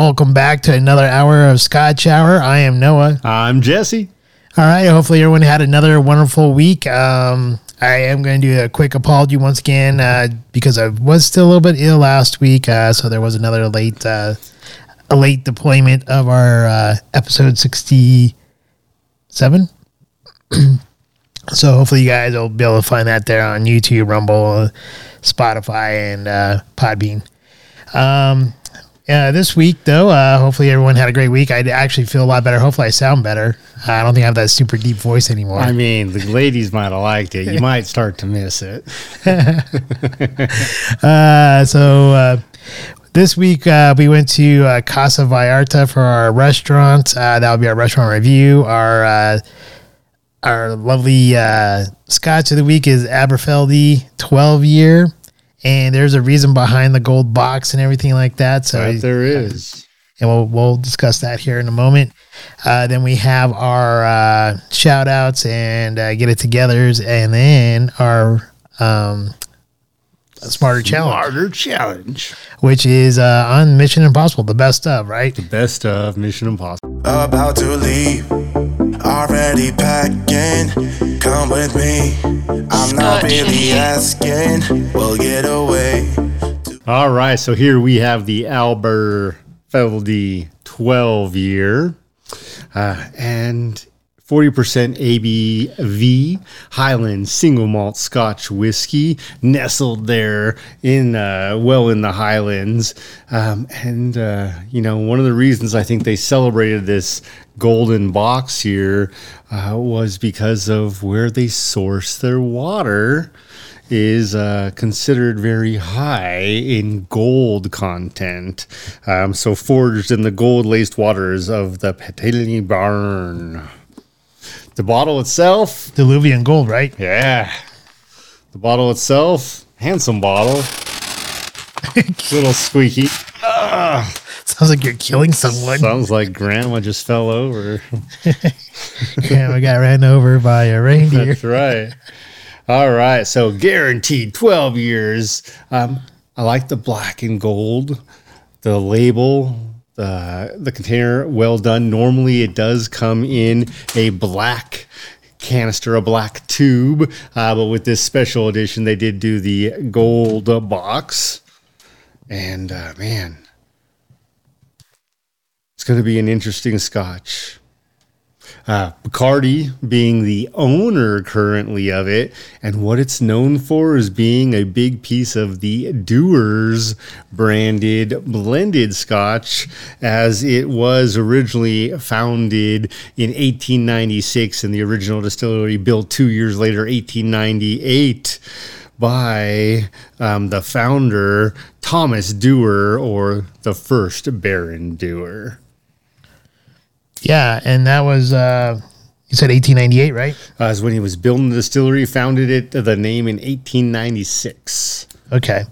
Welcome back to another hour of Scotch Hour. I am Noah. I'm Jesse. All right. Hopefully, everyone had another wonderful week. Um, I am going to do a quick apology once again uh, because I was still a little bit ill last week, uh, so there was another late, uh, a late deployment of our uh, episode sixty-seven. so hopefully, you guys will be able to find that there on YouTube, Rumble, Spotify, and uh, Podbean. Um, yeah, this week though, uh, hopefully everyone had a great week. I actually feel a lot better. Hopefully, I sound better. I don't think I have that super deep voice anymore. I mean, the ladies might have liked it. You might start to miss it. uh, so uh, this week uh, we went to uh, Casa Vallarta for our restaurant. Uh, that will be our restaurant review. Our uh, our lovely uh, Scotch of the week is Aberfeldy 12 year, and there's a reason behind the gold box and everything like that. So Right there is. and we'll, we'll discuss that here in a moment. Uh, then we have our uh, shout outs and uh, get it togethers, and then our um, smarter challenge, Smarter challenge. which is uh, on Mission Impossible, the best of, right? The best of Mission Impossible. About to leave, already packing. Come with me. I'm not really asking. We'll get away. All right, so here we have the Albert Feldy 12 year uh, and 40% ABV Highland single malt Scotch whiskey nestled there in uh, well in the Highlands. Um, and, uh, you know, one of the reasons I think they celebrated this golden box here uh, was because of where they source their water is uh, considered very high in gold content. Um, so forged in the gold laced waters of the Pitilie Burn. The bottle itself, Diluvian gold, right? yeah. The bottle itself, handsome bottle. Little squeaky. Sounds like you're killing someone. Sounds like grandma just fell over. yeah, we got ran over by a reindeer. That's right. All right. So guaranteed 12 years. Um, I like the black and gold, the label, the, the container, well done. Normally it does come in a black canister, a black tube. Uh, but with this special edition, they did do the gold box. And uh, man, it's going to be an interesting scotch. Uh, Bacardi being the owner currently of it, and what it's known for is being a big piece of the Dewar's branded blended scotch, as it was originally founded in 1896, and the original distillery built two years later, 1898 by um, the founder Thomas Dewar, or the first Baron Dewar. Yeah, and that was, uh, you said 1898, right? Uh, is when he was building the distillery, founded it the name in 1896. Okay.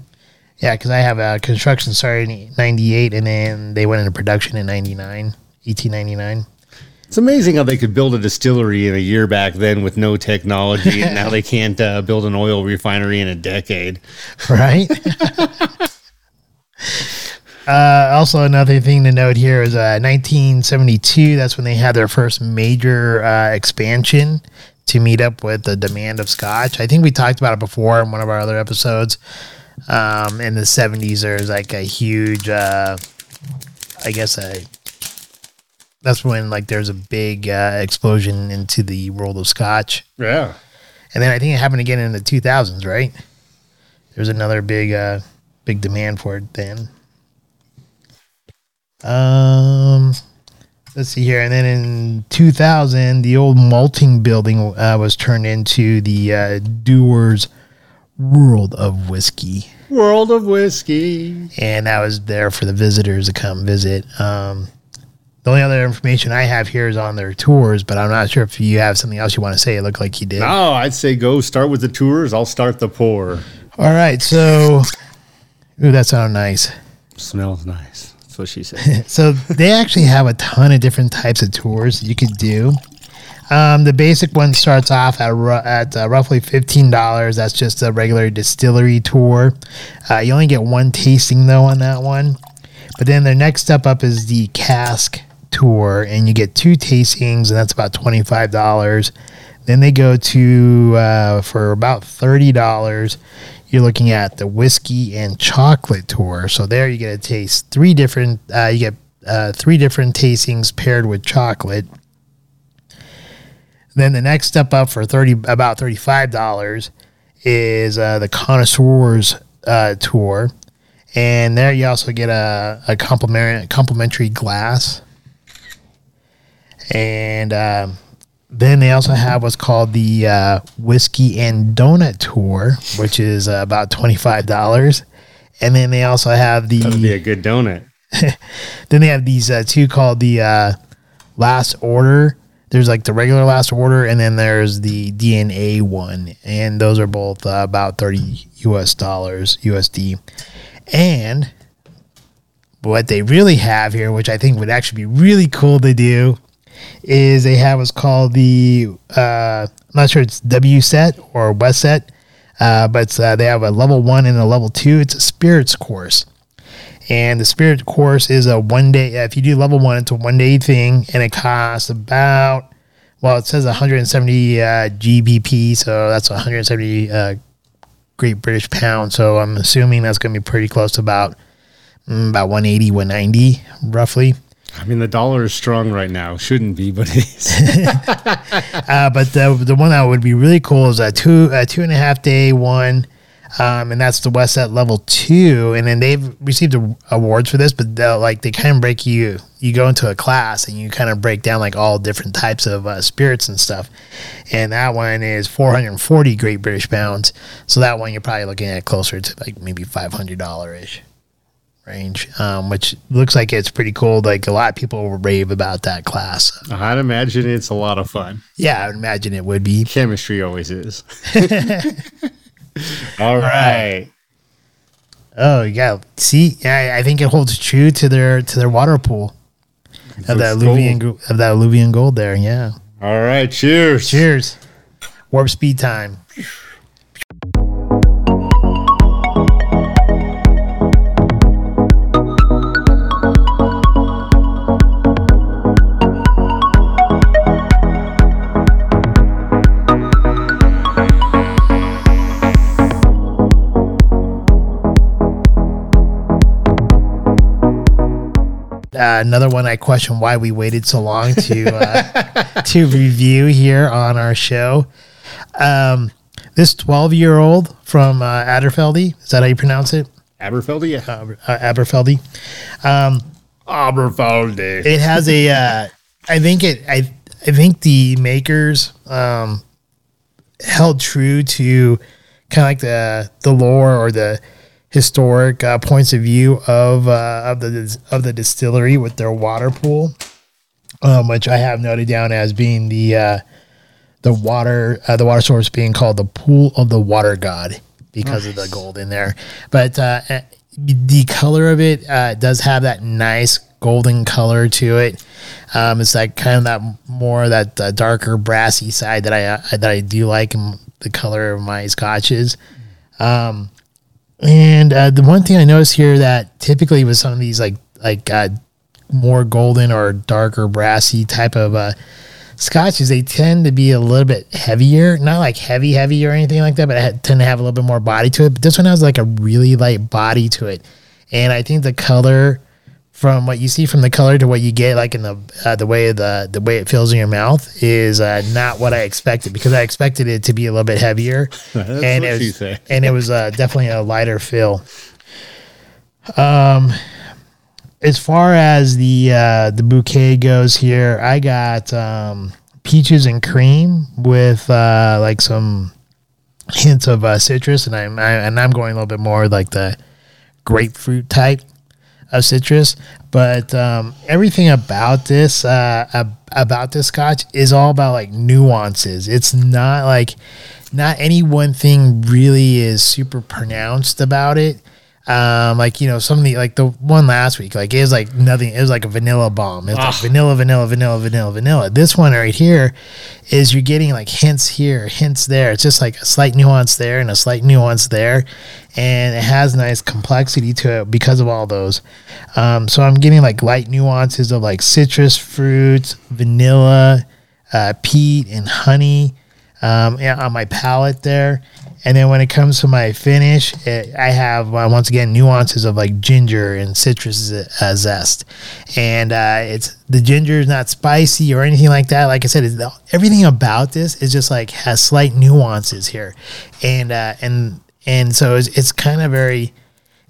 Yeah, because I have a construction started in 98 and then they went into production in 99, 1899. It's amazing how they could build a distillery in a year back then with no technology, and now they can't uh, build an oil refinery in a decade. Right? uh, also, another thing to note here is uh, 1972. That's when they had their first major uh, expansion to meet up with the demand of scotch. I think we talked about it before in one of our other episodes. Um, in the 70s, there's like a huge, uh, I guess, a that's when like there's a big uh, explosion into the world of scotch. Yeah. And then I think it happened again in the 2000s, right? There's another big, uh, big demand for it then. Um, let's see here. And then in 2000, the old malting building uh, was turned into the uh, Dewar's World of Whiskey. World of Whiskey. And that was there for the visitors to come visit. Um, the only other information I have here is on their tours, but I'm not sure if you have something else you want to say. It looked like you did. No, I'd say go start with the tours. I'll start the pour. All right, so ooh, that sounded nice. Smells nice. That's what she said. So they actually have a ton of different types of tours you could do. Um, the basic one starts off at ru- at uh, roughly fifteen dollars. That's just a regular distillery tour. Uh, you only get one tasting though on that one. But then their next step up is the cask tour, and you get two tastings, and that's about twenty five dollars. Then they go to uh, for about thirty dollars. You're looking at the whiskey and chocolate tour. So there you get to taste three different. Uh, you get uh, three different tastings paired with chocolate. Then the next step up for thirty about thirty five dollars is uh, the connoisseurs uh, tour, and there you also get a a complimentary complimentary glass, and um, then they also have what's called the uh, whiskey and donut tour, which is uh, about twenty five dollars, and then they also have the That'd be a good donut. then they have these uh, two called the uh, last order. There's like the regular last order, and then there's the DNA one, and those are both uh, about thirty US dollars USD. And what they really have here, which I think would actually be really cool to do, is they have what's called the uh, I'm not sure it's W set or West set, uh, but uh, they have a level one and a level two. It's a spirits course. And the spirit course is a one day if you do level one it's a one day thing and it costs about well it says 170 uh, gbp so that's 170 uh, great british pounds so i'm assuming that's going to be pretty close to about mm, about 180 190 roughly I mean, the dollar is strong right now. Shouldn't be, but it is. uh, but the, the one that would be really cool is a two a two and a half day one um, and that's the West Set level two. And then they've received a, awards for this, but like they kind of break you. You go into a class and you kind of break down like all different types of uh, spirits and stuff. And that one is 440 Great British pounds. So that one you're probably looking at closer to like maybe $500 ish range, um, which looks like it's pretty cool. Like a lot of people rave about that class. I'd imagine it's a lot of fun. Yeah, I would imagine it would be. Chemistry always is. All right. Oh yeah, see, yeah, I think it holds true to their to their water pool of that alluvian go- of that alluvian gold there. Yeah. All right. Cheers. Cheers. Warp speed time. Uh, another one I question why we waited so long to uh, to review here on our show. Um, this 12 year old from uh, Adderfeldy, is that how you pronounce it? Aberfeldy? Yeah. Uh, uh, Aberfeldy. Um, Aberfeldy. it has a, uh, I think it, I, I think the makers um, held true to kind of like the the lore or the historic uh, points of view of uh, of the of the distillery with their water pool, um, which I have noted down as being the uh, the water uh, the water source being called the pool of the water god because of the gold in there. But uh, eh, the color of it uh, does have that nice golden color to it. Um, it's like kind of that more that uh, darker brassy side that I uh, that I do like in the color of my scotches. Um, and uh, the one thing I noticed here that typically with some of these like like uh, more golden or darker brassy type of uh, scotches, they tend to be a little bit heavier. Not like heavy, heavy or anything like that, but tend to have a little bit more body to it. But this one has like a really light body to it, and I think the color from what you see from the color to what you get like in the uh, the way the the way it feels in your mouth is uh, not what I expected because I expected it to be a little bit heavier. And it was, and it was uh, definitely a lighter feel. Um, as far as the uh, the bouquet goes here, I got um, peaches and cream with uh, like some hints of uh, citrus, and I'm I, and I'm going a little bit more like the grapefruit type of citrus. But um, everything about this uh, about this scotch is all about like nuances. It's not like not any one thing really is super pronounced about it. Um, like you know, some of the like the one last week, like it was like nothing. It was like a vanilla bomb. It's like vanilla, vanilla, vanilla, vanilla, vanilla. This one right here is you're getting like hints here, hints there. It's just like a slight nuance there and a slight nuance there, and it has nice complexity to it because of all those. Um, so I'm getting like light nuances of like citrus fruits, vanilla, uh, peat, and honey um, yeah, on my palate there. And then when it comes to my finish, it, I have uh, once again nuances of like ginger and citrus uh, zest, and uh, it's the ginger is not spicy or anything like that. Like I said, everything about this is just like has slight nuances here, and uh, and and so it's, it's kind of very,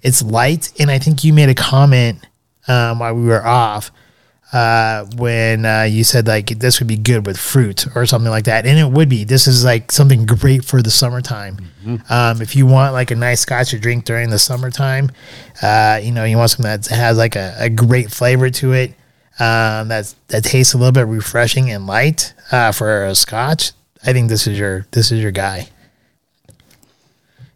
it's light. And I think you made a comment um, while we were off uh, when uh, you said like this would be good with fruit or something like that, and it would be. This is like something great for the summertime. Um, if you want like a nice scotch to drink during the summertime, uh, you know you want something that has like a, a great flavor to it. Um, that's that tastes a little bit refreshing and light uh, for a scotch. I think this is your this is your guy.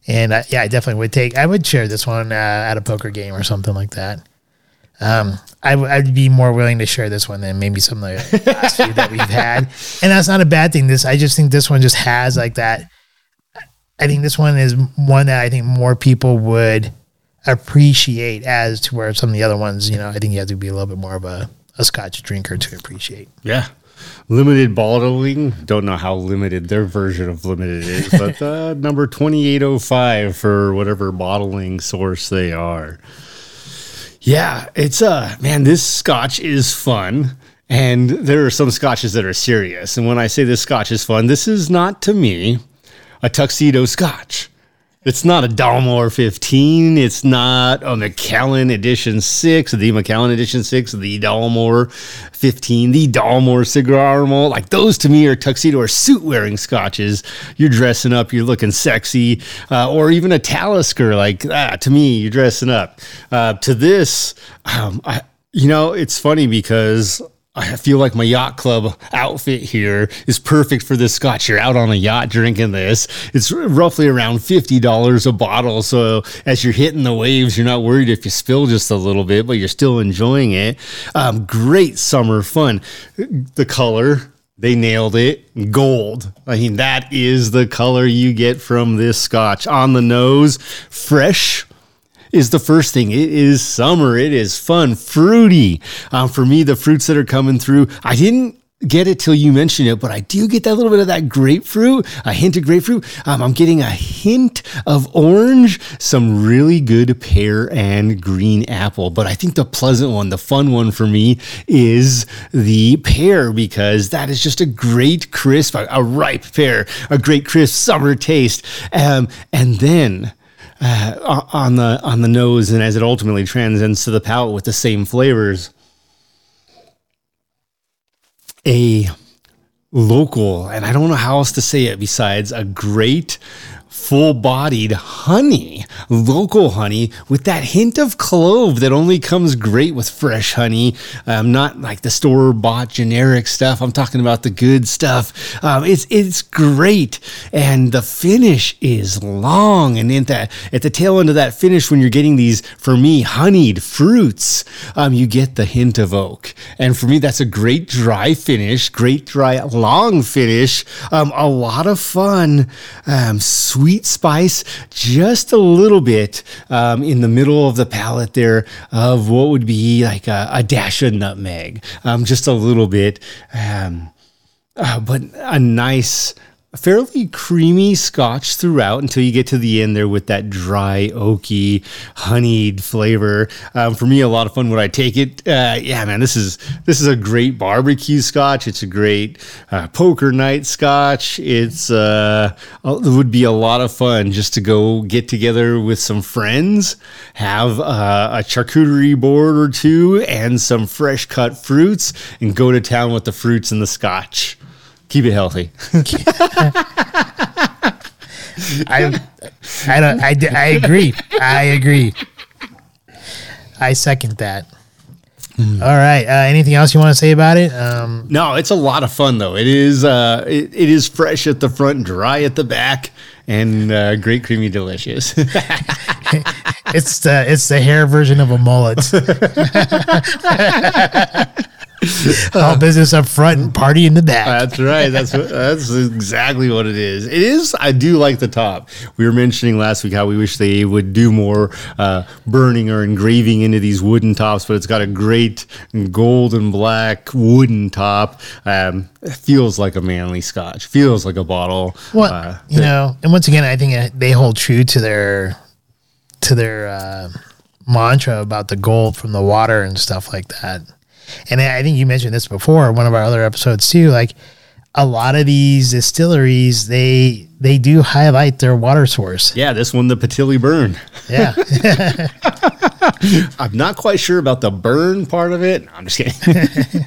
And uh, yeah, I definitely would take. I would share this one uh, at a poker game or something like that. Um, I, w- I'd be more willing to share this one than maybe some of the last few that we've had, and that's not a bad thing. This I just think this one just has like that. I think this one is one that I think more people would appreciate as to where some of the other ones, you know, I think you have to be a little bit more of a, a Scotch drinker to appreciate. Yeah. Limited bottling. Don't know how limited their version of limited is, but uh, number 2805 for whatever bottling source they are. Yeah, it's uh man, this scotch is fun. And there are some scotches that are serious. And when I say this scotch is fun, this is not to me a tuxedo scotch. It's not a Dalmore 15. It's not a Macallan Edition 6, the Macallan Edition 6, the Dalmore 15, the Dalmore Cigar Malt. Like those to me are tuxedo or suit wearing scotches. You're dressing up, you're looking sexy, uh, or even a Talisker. Like that to me, you're dressing up. Uh, to this, um, I, you know, it's funny because I feel like my yacht club outfit here is perfect for this scotch. You're out on a yacht drinking this. It's roughly around $50 a bottle. So as you're hitting the waves, you're not worried if you spill just a little bit, but you're still enjoying it. Um, great summer fun. The color, they nailed it. Gold. I mean, that is the color you get from this scotch. On the nose, fresh is the first thing. It is summer. It is fun, fruity. Um, for me, the fruits that are coming through, I didn't get it till you mentioned it, but I do get that little bit of that grapefruit, a hint of grapefruit. Um, I'm getting a hint of orange, some really good pear and green apple. But I think the pleasant one, the fun one for me is the pear because that is just a great crisp, a, ripe pear, a great crisp summer taste. Um, and then uh, on the on the nose and as it ultimately transcends to the palate with the same flavors a local and i don't know how else to say it besides a great full-bodied honey local honey with that hint of clove that only comes great with fresh honey. Um, not like the store-bought generic stuff. I'm talking about the good stuff. Um, it's it's great. And the finish is long. And in that at the tail end of that finish when you're getting these for me honeyed fruits um, you get the hint of oak. And for me that's a great dry finish great dry long finish. Um, a lot of fun. Um, sweet spice just a little bit um, in the middle of the palate there of what would be like a, a dash of nutmeg um, just a little bit. Um, uh, but a nice, fairly creamy scotch throughout until you get to the end there with that dry, oaky, honeyed flavor. Um, for me, a lot of fun when I take it. Uh, yeah, man, this is this is a great barbecue scotch. It's a great uh, poker night scotch. It's uh, it would be a lot of fun just to go get together with some friends, have uh, a charcuterie board or two, and some fresh cut fruits, and go to town with the fruits and the scotch. Keep it healthy. I, I don't, I, I agree. I agree. I second that. All right. Uh, anything else you want to say about it? Um, No, it's a lot of fun though. It is uh, it, it is fresh at the front, dry at the back, and uh, great, creamy, delicious. it's the it's the hair version of a mullet. All business up front and party in the back. That's right. That's what, that's exactly what it is. It is. I do like the top. We were mentioning last week how we wish they would do more uh, burning or engraving into these wooden tops, but it's got a great gold and black wooden top. Um, it feels like a manly Scotch. Feels like a bottle. Well, uh, you know, and once again, I think they hold true to their to their uh, mantra about the gold from the water and stuff like that. And I think you mentioned this before, in one of our other episodes too. Like a lot of these distilleries, they they do highlight their water source. Yeah, this one, the Pitilie burn. Yeah, I'm not quite sure about the burn part of it. I'm just kidding.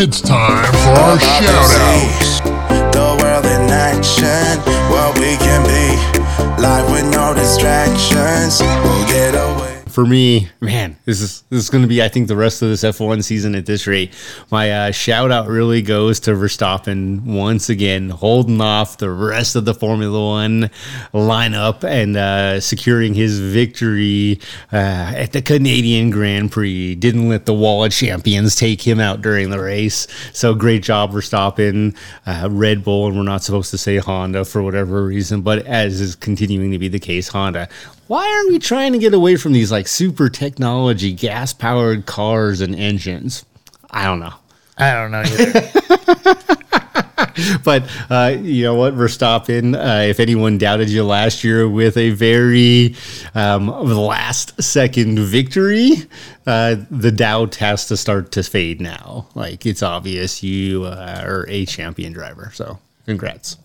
It's time for our shout out. The world in action, what we can be. Life with no distractions, we'll get away. For me, man, this is this is going to be, I think, the rest of this F1 season at this rate. My uh, shout out really goes to Verstappen once again, holding off the rest of the Formula One lineup and uh, securing his victory uh, at the Canadian Grand Prix. Didn't let the wall of champions take him out during the race. So great job, Verstappen. Uh, Red Bull, and we're not supposed to say Honda for whatever reason, but as is continuing to be the case, Honda why aren't we trying to get away from these like super technology gas powered cars and engines i don't know I don't know. Either. but uh, you know what verstappen uh, if anyone doubted you last year with a very um, last second victory uh, the doubt has to start to fade now like it's obvious you uh, are a champion driver so congrats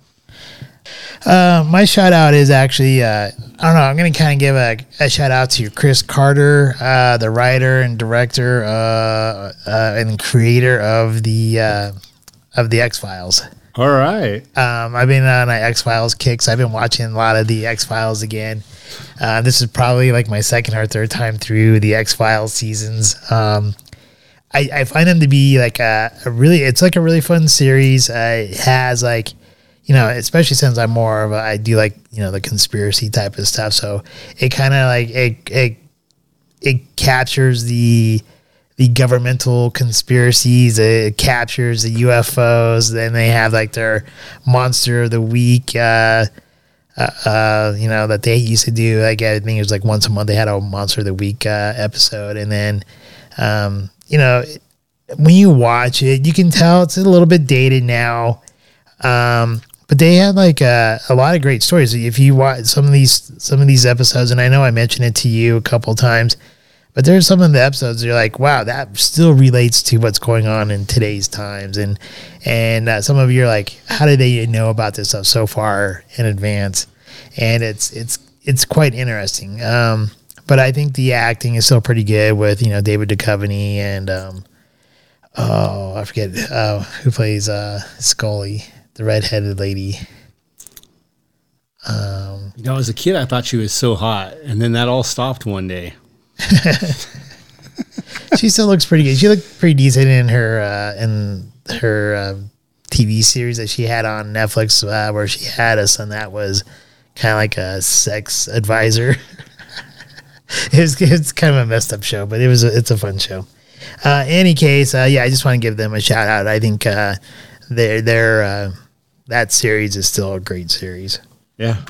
Uh, my shout out is actually uh, I don't know. I'm gonna kind of give a, a shout out to Chris Carter, uh, the writer and director uh, uh, and creator of the uh, of the X Files. all right Um, I've been on an X Files kicks. I've been watching a lot of the X Files again. Uh, this is probably like my second or third time through the X Files seasons. Um, I, I find them to be like a, a really, it's like a really fun series. Uh, it has like, you know, especially since I'm more of a, I do like, you know, the conspiracy type of stuff. So it kind of like, it, it, it captures the, the governmental conspiracies. It captures the UFOs. Then they have like their monster of the week. Uh, uh, uh, you know that they used to do. Like I think it was like once a month they had a monster of the week uh, episode, and then um, you know when you watch it, you can tell it's a little bit dated now. Um, but they had like a, a lot of great stories. If you watch some of these some of these episodes, and I know I mentioned it to you a couple times, but there's some of the episodes you're like, wow, that still relates to what's going on in today's times, and and uh, some of you are like, how did they know about this stuff so far in advance? And it's it's it's quite interesting. Um, but I think the acting is still pretty good with you know David Duchovny and um, oh I forget uh, who plays uh, Scully, the redheaded lady. you know as a kid i thought she was so hot and then that all stopped one day she still looks pretty good. She looked pretty decent in her uh, in her uh, TV series that she had on Netflix, uh, where she had a son that was kind of like a sex advisor. it was it's kind of a messed up show, but it was a, it's a fun show. Uh, any case, uh, yeah, I just want to give them a shout out. I think uh, their their uh, that series is still a great series. Yeah.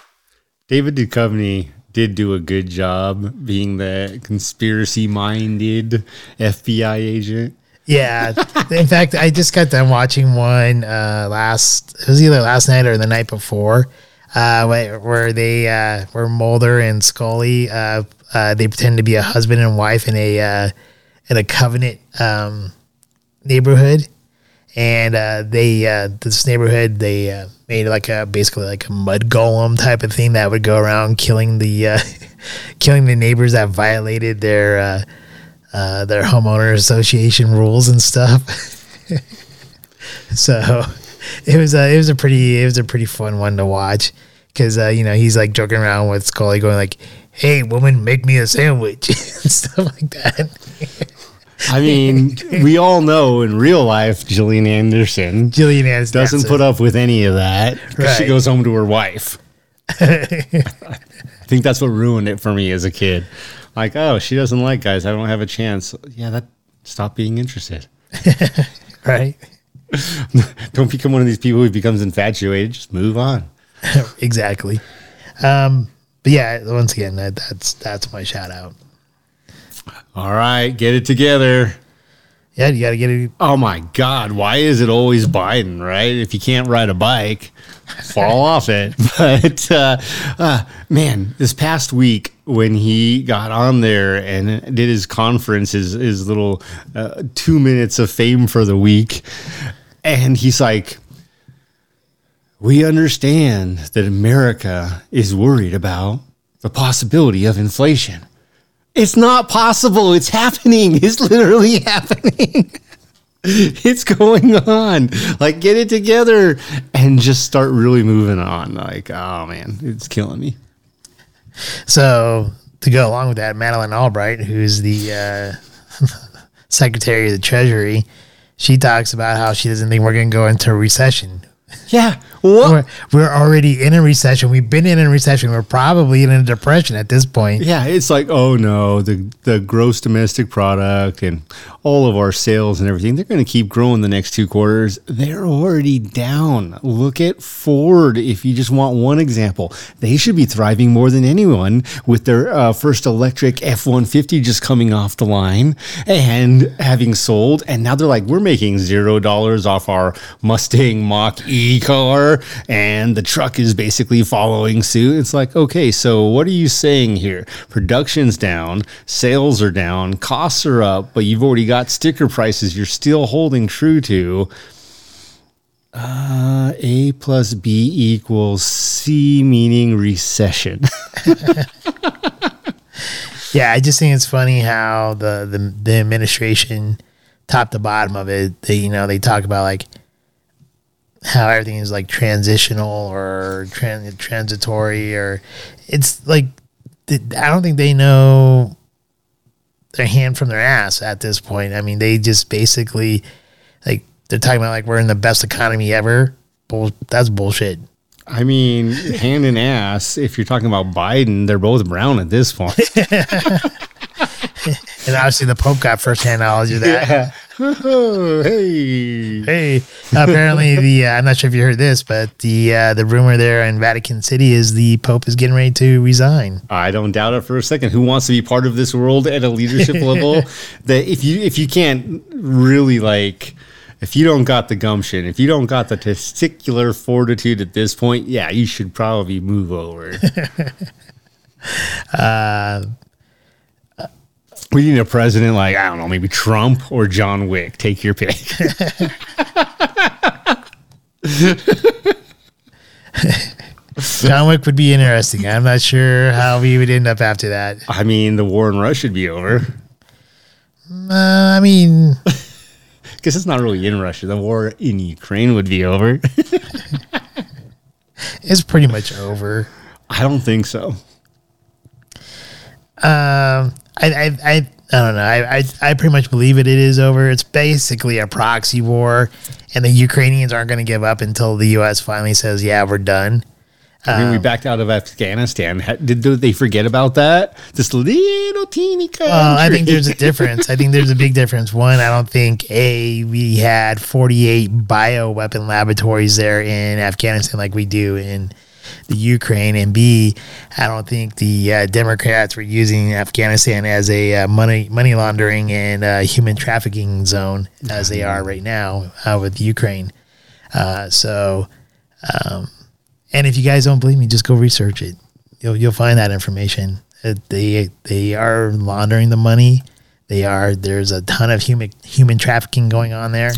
David Duchovny did do a good job being the conspiracy minded FBI agent. Yeah. In fact, I just got done watching one uh, last. It was either last night or the night before, uh, where, they uh, where Mulder and Scully uh, uh, they pretend to be a husband and wife in a uh, in a covenant um, neighborhood, and uh, they uh, this neighborhood they uh, made like a basically like a mud golem type of thing that would go around killing the uh, killing the neighbors that violated their uh, uh, their homeowner association rules and stuff. so it was a it was a pretty it was a pretty fun one to watch because you know he's like joking around with Scully going like, "Hey woman, make me a sandwich" and stuff like that. I mean, we all know in real life, Gillian Anderson Gillian Anderson doesn't put up with any of that 'cause she Right. goes home to her wife. I think that's what ruined it for me as a kid. like, oh, she doesn't like guys. I don't have a chance. Yeah, that stop being interested. right? Don't become one of these people who becomes infatuated. Just move on. exactly. Um, but yeah, once again, that, that's that's my shout out. All right, get it together. Yeah, you got to get it. Oh my God, why is it always Biden, right? If you can't ride a bike, fall off it. But uh, uh, man, this past week when he got on there and did his conference, his, his little uh, two minutes of fame for the week, and he's like, we understand that America is worried about the possibility of inflation. It's not possible. It's happening. It's literally happening. it's going on. Like, get it together and just start really moving on. Like, oh man, it's killing me. So to go along with that, Madeline Albright, who's the uh, Secretary of the Treasury, she talks about how she doesn't think we're going to go into a recession. Yeah. What? We're, we're already in a recession. We've been in a recession. We're probably in a depression at this point. Yeah, it's like, oh no, the the gross domestic product and all of our sales and everything, they're going to keep growing the next two quarters. They're already down. Look at Ford. If you just want one example, they should be thriving more than anyone with their uh, first electric F one fifty just coming off the line and having sold, and now they're like, we're making zero dollars off our Mustang Mach E car, and the truck is basically following suit. It's like, okay, so what are you saying here? Production's down, sales are down, costs are up, but you've already got sticker prices you're still holding true to. Uh, A plus B equals C, meaning recession. Yeah, I just think it's funny how the the, the administration, top to bottom of it, they you know they talk about like how everything is like transitional or tran- transitory or it's like I don't think they know their hand from their ass at this point. I mean, they just basically like they're talking about like we're in the best economy ever. Bull, that's bullshit. I mean, hand and ass, if you're talking about Biden, they're both brown at this point. And obviously, the Pope got firsthand knowledge of that. oh, hey. Hey, apparently the uh, I'm not sure if you heard this, but the uh, the rumor there in Vatican City is the Pope is getting ready to resign. I don't doubt it for a second. Who wants to be part of this world at a leadership level? That if you if you can't really like if you don't got the gumption, if you don't got the testicular fortitude at this point, yeah, you should probably move over. Uh, we need a president like I don't know, maybe Trump or John Wick. Take your pick. John Wick would be interesting. I'm not sure how we would end up after that. I mean, the war in Russia should be over. Uh, I mean, Because it's not really in Russia. The war in Ukraine would be over. it's pretty much over. I don't think so. Um, I, I, I, I don't know. I, I, I pretty much believe it. It is over. It's basically a proxy war, and the Ukrainians aren't going to give up until the U.S. finally says, "Yeah, we're done." I mean, we um, backed out of Afghanistan. Did, they forget about that? This little teeny country. Well, I think there's a difference. I think there's a big difference. One, I don't think a we had 48 bio weapon laboratories there in Afghanistan like we do in the Ukraine, and B, I don't think the uh, Democrats were using Afghanistan as a uh, money money laundering and uh, human trafficking zone as they are right now uh, with Ukraine. Uh, so, um, and if you guys don't believe me, just go research it. You'll you'll find that information. Uh, they they are laundering the money. They are there's a ton of human human trafficking going on there,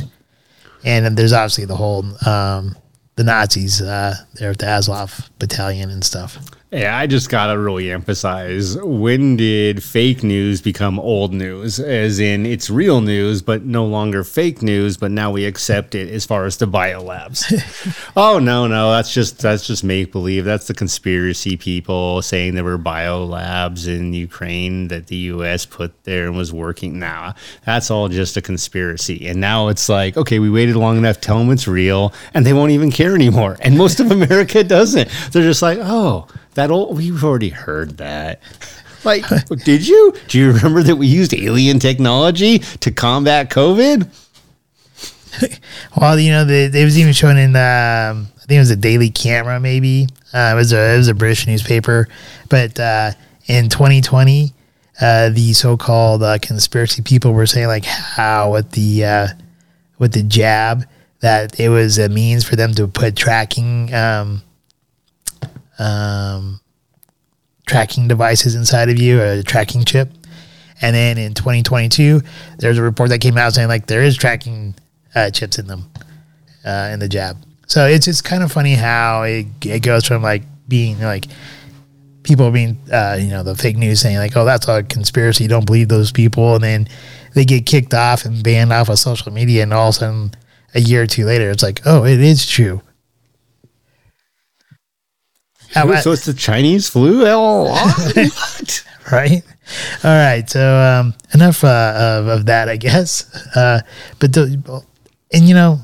and there's obviously the whole um, the Nazis uh, there at the Azov battalion and stuff. Yeah, I just gotta really emphasize when did fake news become old news? As in, it's real news, but no longer fake news. But now we accept it as far as the biolabs. oh no, no, that's just that's just make believe. That's the conspiracy people saying there were biolabs in Ukraine that the U.S. put there and was working. Now that's all just a conspiracy. And now it's like, okay, we waited long enough. Tell them it's real, and they won't even care anymore. And most of America doesn't. They're just like, oh that old we've already heard that Like, did you? Do you remember that we used alien technology to combat COVID? Well, you know, the, it was even shown in, um, I think it was a Daily Camera, maybe. Uh, it was a it was a British newspaper, but uh, in 2020, uh, the so-called uh, conspiracy people were saying like how with the uh, with the jab that it was a means for them to put tracking um, um, tracking devices inside of you, a tracking chip. And then in 2022, there's a report that came out saying like there is tracking uh, chips in them uh, in the jab. So it's it's kind of funny how it, it goes from like being like people being uh, you know the fake news saying like oh that's a conspiracy don't believe those people and then they get kicked off and banned off of social media and all of a sudden a year or two later it's like oh it is true. About- so it's the Chinese flu? Oh, what? right? All right. So um, enough uh, of, of that, I guess. Uh, but the, and you know,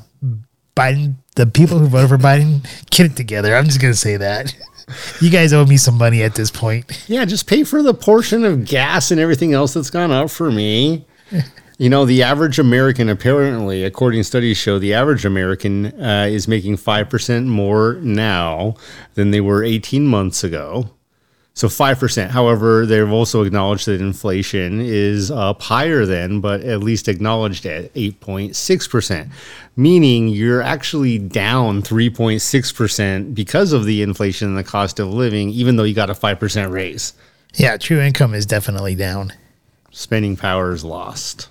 Biden, the people who voted for Biden, get it together. I'm just gonna say that. You guys owe me some money at this point. Yeah, just pay for the portion of gas and everything else that's gone up for me. You know, the average American, apparently, according to studies show, the average American uh, is making 5% more now than they were 18 months ago. So 5%. However, they've also acknowledged that inflation is up higher than, but at least acknowledged at 8.6%, meaning you're actually down 3.6% because of the inflation and the cost of living, even though you got a 5% raise. Yeah, true income is definitely down. Spending power is lost.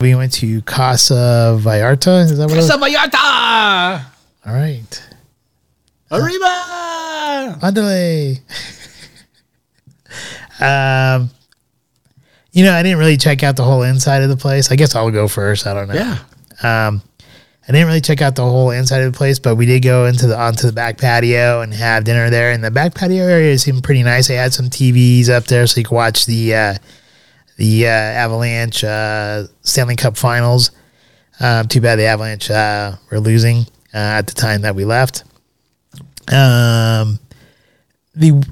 We went to Casa Vallarta. Is that what? It was? Vallarta! All right. Arriba! Andale. um, you know, I didn't really check out the whole inside of the place. I guess I'll go first. I don't know. Yeah. Um, I didn't really check out the whole inside of the place, but we did go into the onto the back patio and have dinner there. And the back patio area seemed pretty nice. They had some TVs up there so you could watch the uh, the uh, Avalanche uh, Stanley Cup Finals. Um, too bad the Avalanche uh, were losing uh, at the time that we left. Um, the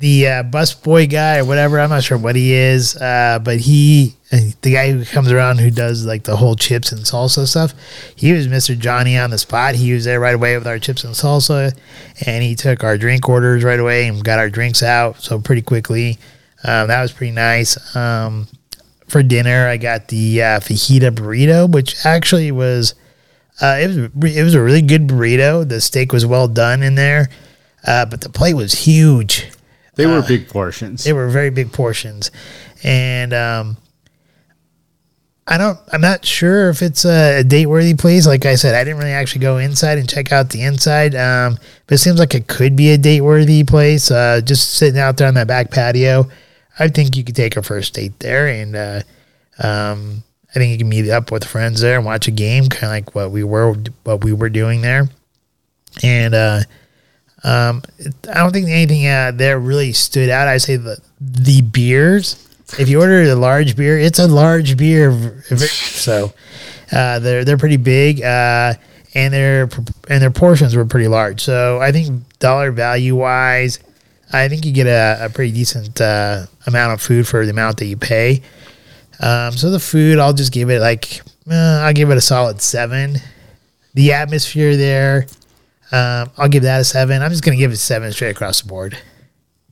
the uh, bus boy guy or whatever. I'm not sure what he is, uh, but he, the guy who comes around who does like the whole chips and salsa stuff. He was Mr. Johnny on the spot. He was there right away with our chips and salsa, and he took our drink orders right away and got our drinks out so pretty quickly. Um, that was pretty nice. Um, for dinner, I got the uh, fajita burrito, which actually was uh, it was it was a really good burrito. The steak was well done in there, uh, but the plate was huge. They were big portions. They were very big portions, and um, I don't. I'm not sure if it's a, date worthy place. Like I said, I didn't really actually go inside and check out the inside, um, but it seems like it could be a date worthy place. Uh, just sitting out there on that back patio, I think you could take a first date there, and uh, um, I think you can meet up with friends there and watch a game, kind of like what we were what we were doing there, and. Um, I don't think anything uh, there really stood out. I'd say the the beers. If you order a large beer, it's a large beer. So uh, they're they're pretty big, uh, and their and their portions were pretty large. So I think dollar value wise, I think you get a, a pretty decent uh, amount of food for the amount that you pay. Um, so the food, I'll just give it like uh, I'll give it a solid seven. The atmosphere there, um, I'll give that a seven. I'm just gonna give it seven straight across the board,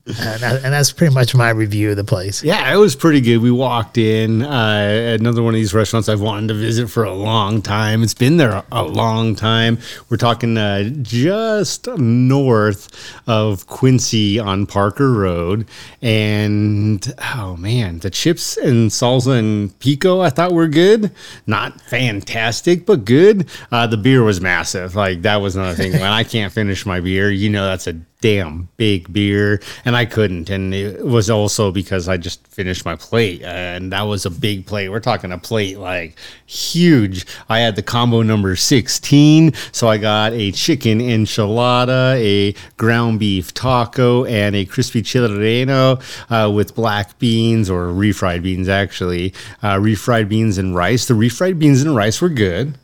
and, that, and that's pretty much my review of the place. yeah, it was pretty good. We walked in uh, another one of these restaurants I've wanted to visit for a long time. It's been there a, long time. We're talking uh, just north of Quincy on Parker Road, and oh man, the chips and salsa and pico I thought were good. Not fantastic, but good. Uh, the beer was massive. Like that was another thing. when I can't finish my beer, you know that's a damn big beer, and I couldn't. And it was also because I just finished my plate, and that was a big plate. We're talking a plate like huge. I had the combo number 16, so I got a chicken enchilada, a ground beef taco, and a crispy chile relleno uh, with black beans or refried beans, actually. Uh, refried beans and rice. The refried beans and rice were good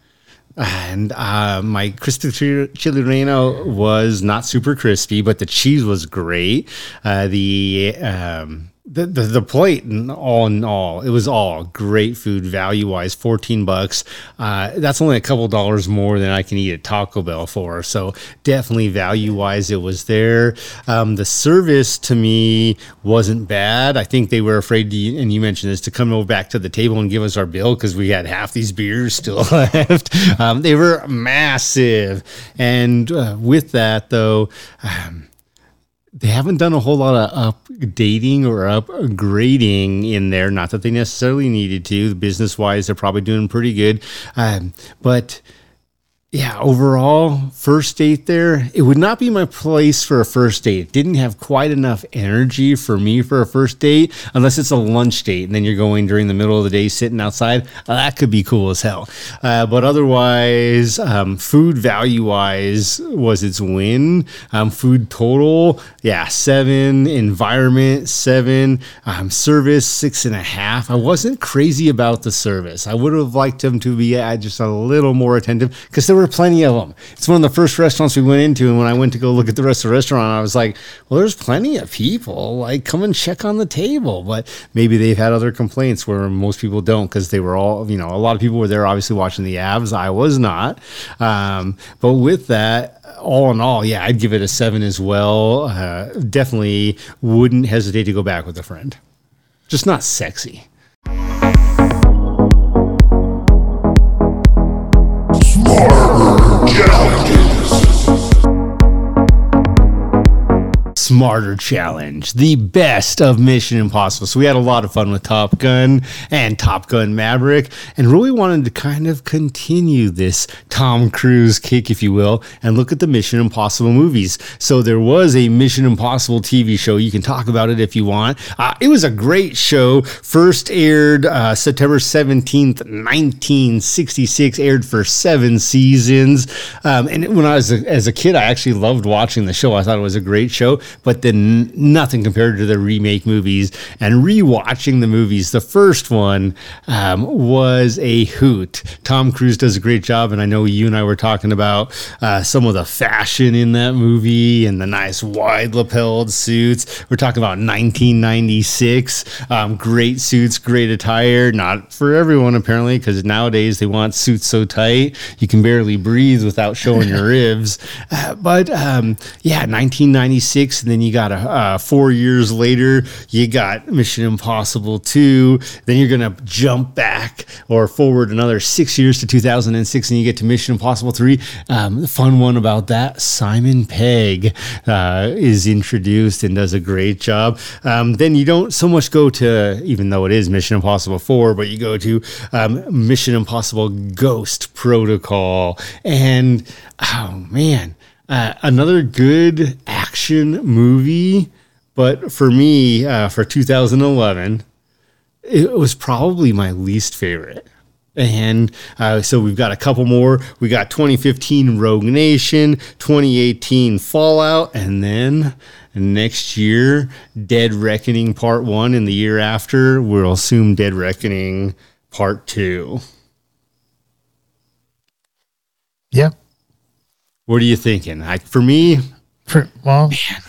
and uh, my crispy chili relleno was not super crispy, but the cheese was great. Uh, the um, the, the, the plate and all in all, it was all great food value wise. Fourteen bucks. Uh, that's only a couple dollars more than I can eat at Taco Bell for. So definitely value wise, it was there. Um, the service to me wasn't bad. I think they were afraid to, and you mentioned this, to come over back to the table and give us our bill because we had half these beers still left. Um, they were massive, and uh, with that though. Um, they haven't done a whole lot of updating or upgrading in there. Not that they necessarily needed to. Business wise, they're probably doing pretty good. Um, but yeah, overall, first date there, it would not be my place for a first date. It didn't have quite enough energy for me for a first date, unless it's a lunch date and then you're going during the middle of the day sitting outside. Uh, that could be cool as hell. Uh, but otherwise, um, food value wise was its win. Um, food total, yeah, seven. Environment, seven. Um, service, six and a half. I wasn't crazy about the service. I would have liked them to be uh, just a little more attentive because there were were plenty of them. It's one of the first restaurants we went into, and when I went to go look at the rest of the restaurant, I was like, "Well, there's plenty of people. Like, come and check on the table." But maybe they've had other complaints where most people don't because they were all, you know, a lot of people were there obviously watching the Avs. I was not, um, but with that, all in all, yeah, I'd give it a seven as well. Uh, definitely wouldn't hesitate to go back with a friend. Just not sexy. Smarter Challenge, the best of Mission Impossible. So we had a lot of fun with Top Gun and Top Gun Maverick, and really wanted to kind of continue this Tom Cruise kick, if you will, and look at the Mission Impossible movies. So there was a Mission Impossible TV show. You can talk about it if you want. Uh, it was a great show. First aired uh, September 17th, 1966, aired for seven seasons. Um, and when I was a, as a kid, I actually loved watching the show. I thought it was a great show but then nothing compared to the remake movies. And rewatching the movies, the first one um, was a hoot. Tom Cruise does a great job, and I know you and I were talking about uh, some of the fashion in that movie and the nice wide lapelled suits. We're talking about 1996. Um, great suits, great attire. Not for everyone apparently, because nowadays they want suits so tight you can barely breathe without showing your ribs. Uh, but um, yeah, 1996 and then you got a uh, four years later, you got Mission Impossible 2. Then you're to jump back or forward another six years to 2006, and you get to Mission Impossible 3. Um, the fun one about that Simon Pegg uh, is introduced and does a great job. Um, then you don't so much go to, even though it is Mission Impossible 4, but you go to um, Mission Impossible Ghost Protocol. And oh man, uh, another good action movie, but for me, uh, for 2011, it was probably my least favorite. And uh, so we've got a couple more. We got 2015 Rogue Nation, 2018 Fallout, and then next year, Dead Reckoning Part 1. And the year after, we'll assume Dead Reckoning Part 2. Yeah. What are you thinking? I, for me, for well, Man.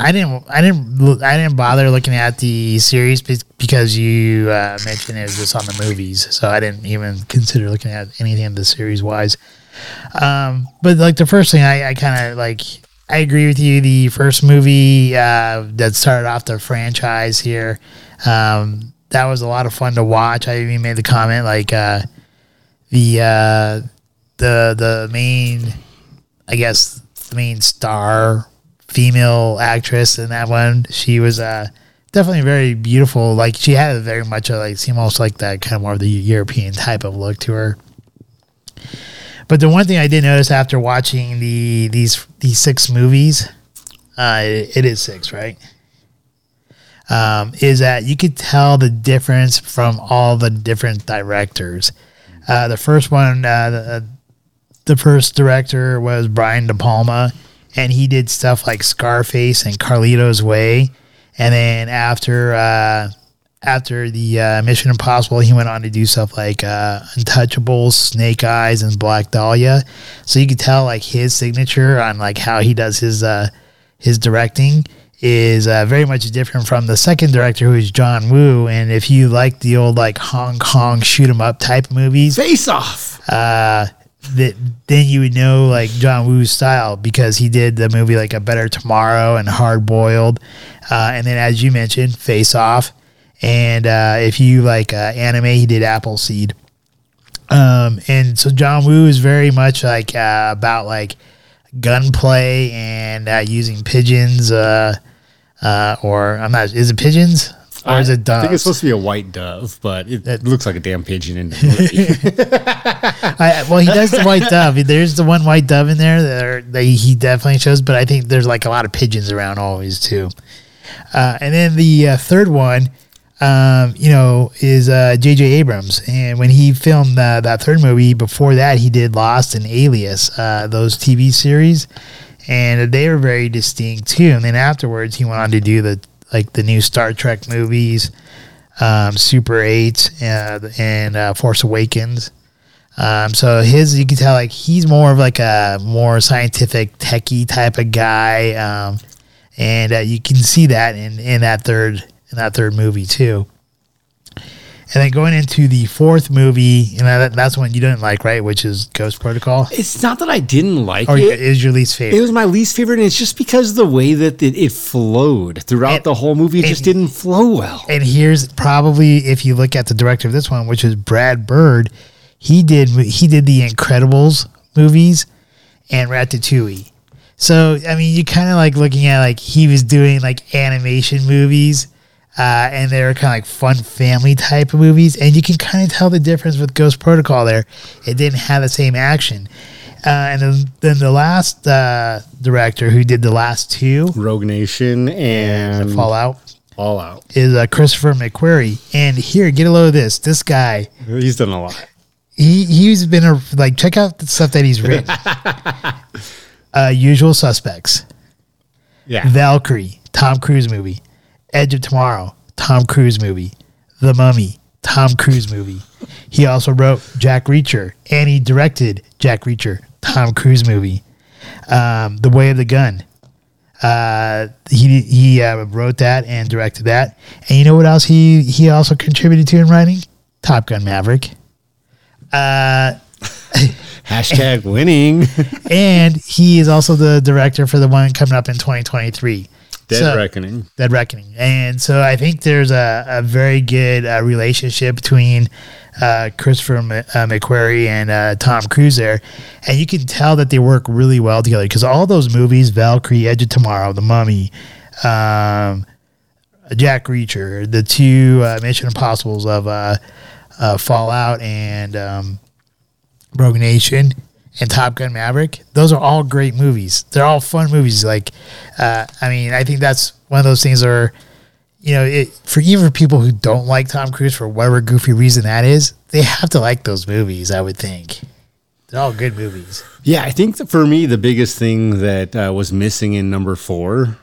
I didn't, I didn't, I didn't bother looking at the series because you uh, mentioned it was just on the movies, so I didn't even consider looking at anything in the series wise. Um, but like the first thing, I, I kind of like, I agree with you. The first movie uh, that started off the franchise here, um, that was a lot of fun to watch. I even made the comment like uh, the uh, the the main I guess the main star female actress in that one. She was uh, definitely very beautiful. Like she had a very much a, like seemed almost like that kind of more of the European type of look to her. But the one thing I did notice after watching the these these six movies, uh, it, it is six, right? Um, is that you could tell the difference from all the different directors. Uh, the first one, uh, the, the first director was Brian De Palma, and he did stuff like Scarface and Carlito's Way. And then after uh, after the uh, Mission Impossible, he went on to do stuff like uh, Untouchables, Snake Eyes, and Black Dahlia. So you could tell like his signature on like how he does his uh, his directing is uh, very much different from the second director, who is John Woo. And if you like the old like Hong Kong shoot 'em up type movies, Face off. uh, that then you would know like John Woo's style because he did the movie like A Better Tomorrow and Hard Boiled, uh, and then as you mentioned, Face Off, and uh, if you like uh, anime, he did Appleseed. Um, and so John Woo is very much like uh, about like gunplay and uh, using pigeons, uh, or I'm not. Is it pigeons or is it I think it's supposed to be a white dove, but it, it looks like a damn pigeon in the movie. I, well, he does the white dove. There's the one white dove in there that, are, that he definitely shows, but I think there's like a lot of pigeons around always too. Uh, and then the uh, third one, um, you know, is uh, J.J. Abrams, and when he filmed uh, that third movie, before that he did Lost and Alias, uh, those TV series, and they were very distinct too. And then afterwards, he went on to do the like the new Star Trek movies, um, Super Eight, uh, and uh, Force Awakens. Um, so his, you can tell like he's more of like a more scientific, techie type of guy, um, and uh, you can see that in in that third in that third movie too. And then going into the fourth movie, and that, that's one you didn't like, right? Which is Ghost Protocol, it's not that I didn't like it. or it. is your least favorite? It was my least favorite, and it's just because the way that it, it flowed throughout And- the whole movie, it just didn't flow well. and here's probably if you look at the director of this one, which is Brad Bird, he did he did the Incredibles movies and Ratatouille. So I mean, you kind of like looking at like he was doing like animation movies, uh, and they were kind of like fun family type of movies, and you can kind of tell the difference with Ghost Protocol. There, it didn't have the same action. Uh, and then, then the last uh, director who did the last two, Rogue Nation and Fallout, All Out. is uh, Christopher McQuarrie. And here, get a load of this. This guy, He's done a lot. he he's been a like check out the stuff that he's written. uh, Usual Suspects, Yeah. Valkyrie, Tom Cruise movie, Edge of Tomorrow, Tom Cruise movie, The Mummy, Tom Cruise movie. He also wrote Jack Reacher and he directed Jack Reacher, Tom Cruise movie. Um, the Way of the Gun. Uh, he he uh, wrote that and directed that. And you know what else he he also contributed to in writing? Top Gun Maverick. Uh, Hashtag winning. and he is also the director for the one coming up in 2023. Dead So- Reckoning. Dead Reckoning. And so I think there's a, a very good uh, relationship between uh, Christopher M- uh, McQuarrie and uh, Tom Cruise there. And you can tell that they work really well together because all those movies Valkyrie, Edge of Tomorrow, The Mummy, um, Jack Reacher, the two uh, Mission Impossibles of uh, uh, Fallout and um, Rogue Nation and Top Gun Maverick. Those are all great movies. They're all fun movies. Like, uh, I mean, I think that's one of those things are, you know, it, for even people who don't like Tom Cruise for whatever goofy reason that is, they have to like those movies. I would think they're all good movies. Yeah, I think for me, the biggest thing that uh, was missing in number four,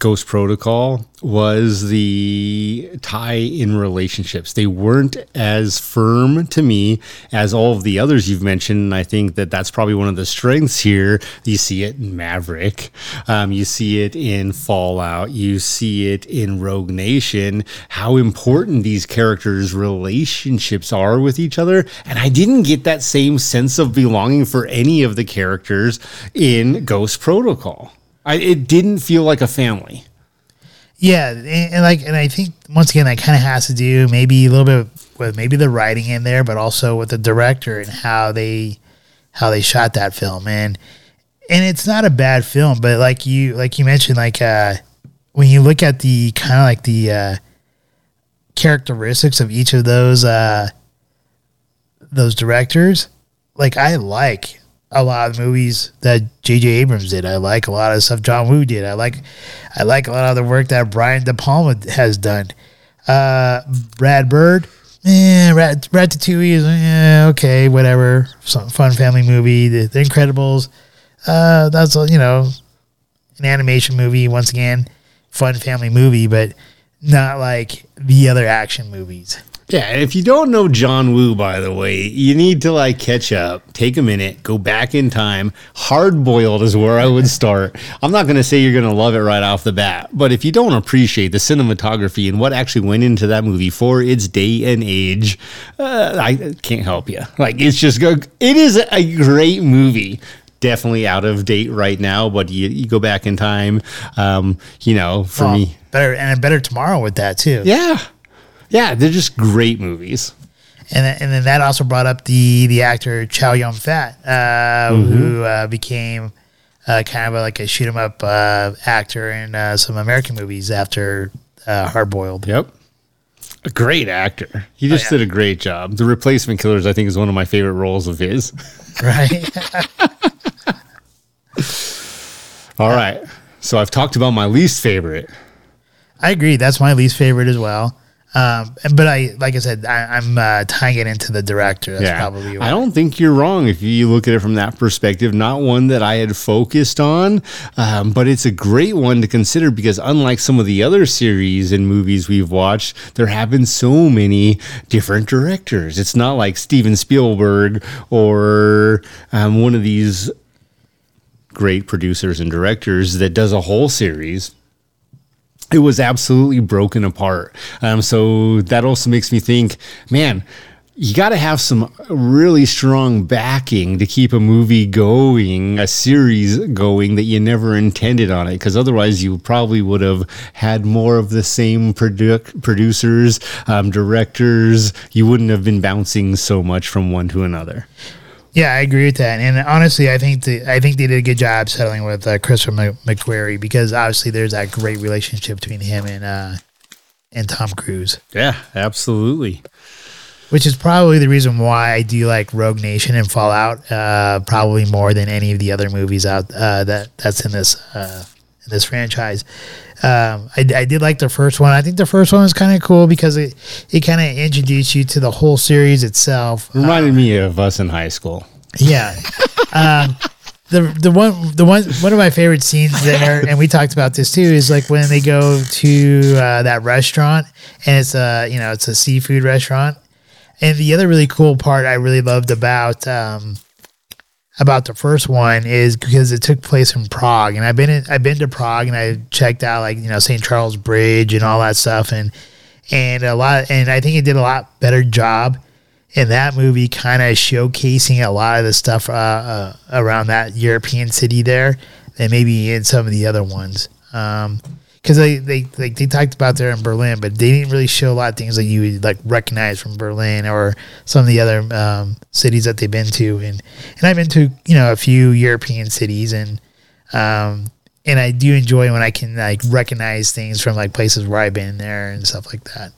Ghost Protocol, was the tie in relationships. They weren't as firm to me as all of the others you've mentioned. And I think that that's probably one of the strengths here. You see it in Maverick, um, you see it in Fallout, you see it in Rogue Nation, how important these characters' relationships are with each other. And I didn't get that same sense of belonging for any of the characters in Ghost Protocol. I, it didn't feel like a family. Yeah, and, and like, and I think once again that kind of has to do maybe a little bit with maybe the writing in there, but also with the director and how they how they shot that film. And and it's not a bad film, but like you like you mentioned, like uh, when you look at the kind of like the uh, characteristics of each of those uh, those directors, like I like a lot of the movies that J.J. Abrams did. I like a lot of stuff John Woo did. I like I like a lot of the work that Brian De Palma has done. Uh, Brad Bird, yeah, Rat, Ratatouille is yeah, okay, whatever. Some fun family movie. The, the Incredibles, uh, that's you know an animation movie once again, fun family movie, but not like the other action movies. Yeah, and if you don't know John Woo, by the way, you need to like catch up, take a minute, go back in time. Hard boiled is where I would start. I'm not going to say you're going to love it right off the bat, but if you don't appreciate the cinematography and what actually went into that movie for its day and age, uh, I can't help you. Like, it's just, it is a great movie. Definitely out of date right now, but you, you go back in time, um, you know, for Well, me. better and better tomorrow with that too. Yeah. Yeah, they're just great movies. and then, and then that also brought up the the actor Chow Yun Fat, uh, who uh, became uh, kind of a, like a shoot 'em up uh, actor in uh, some American movies after uh, Hard Boiled. Yep. A great actor. He just yeah. did a great job. The Replacement Killers, I think, is one of my favorite roles of his. Right? All right. So I've talked about my least favorite. I agree. That's my least favorite as well. Um, but I, like I said, I, I'm uh, tying it into the director. That's probably I don't think you're wrong if you look at it from that perspective. Not one that I had focused on, um, but it's a great one to consider because unlike some of the other series and movies we've watched, there have been so many different directors. It's not like Steven Spielberg or um, one of these great producers and directors that does a whole series it was absolutely broken apart. Um, so that also makes me think, man, you got to have some really strong backing to keep a movie going, a series going that you never intended on it. Because otherwise, you probably would have had more of the same produ- producers, um, directors. You wouldn't have been bouncing so much from one to another. Yeah, I agree with that. And honestly, I think the, I think they did a good job settling with uh, Christopher McQuarrie because obviously there's that great relationship between him and uh, and Tom Cruise, Yeah, absolutely. which is probably the reason why I do like Rogue Nation and Fallout uh, probably more than any of the other movies out uh, that that's in this uh, in this franchise. Um, I, I did like the first one. I think the first one was kind of cool because it it kind of introduced you to the whole series itself. Reminded me of us in high school. Yeah. um, the the one the one one of my favorite scenes there, and we talked about this too, is like when they go to uh, that restaurant and it's a you know it's a seafood restaurant. And the other really cool part I really loved about um, about the first one is because it took place in Prague, and I've been in, I've been to Prague and I checked out like you know St. Charles Bridge and all that stuff, and and a lot, and I think it did a lot better job in that movie, kind of showcasing a lot of the stuff uh, uh, around that European city there than maybe in some of the other ones. Because they, they like they talked about there in Berlin, but they didn't really show a lot of things that you would like recognize from Berlin or some of the other um, cities that they've been to. And and I've been to you know a few European cities and um, and I do enjoy when I can like recognize things from like places where I've been there and stuff like that.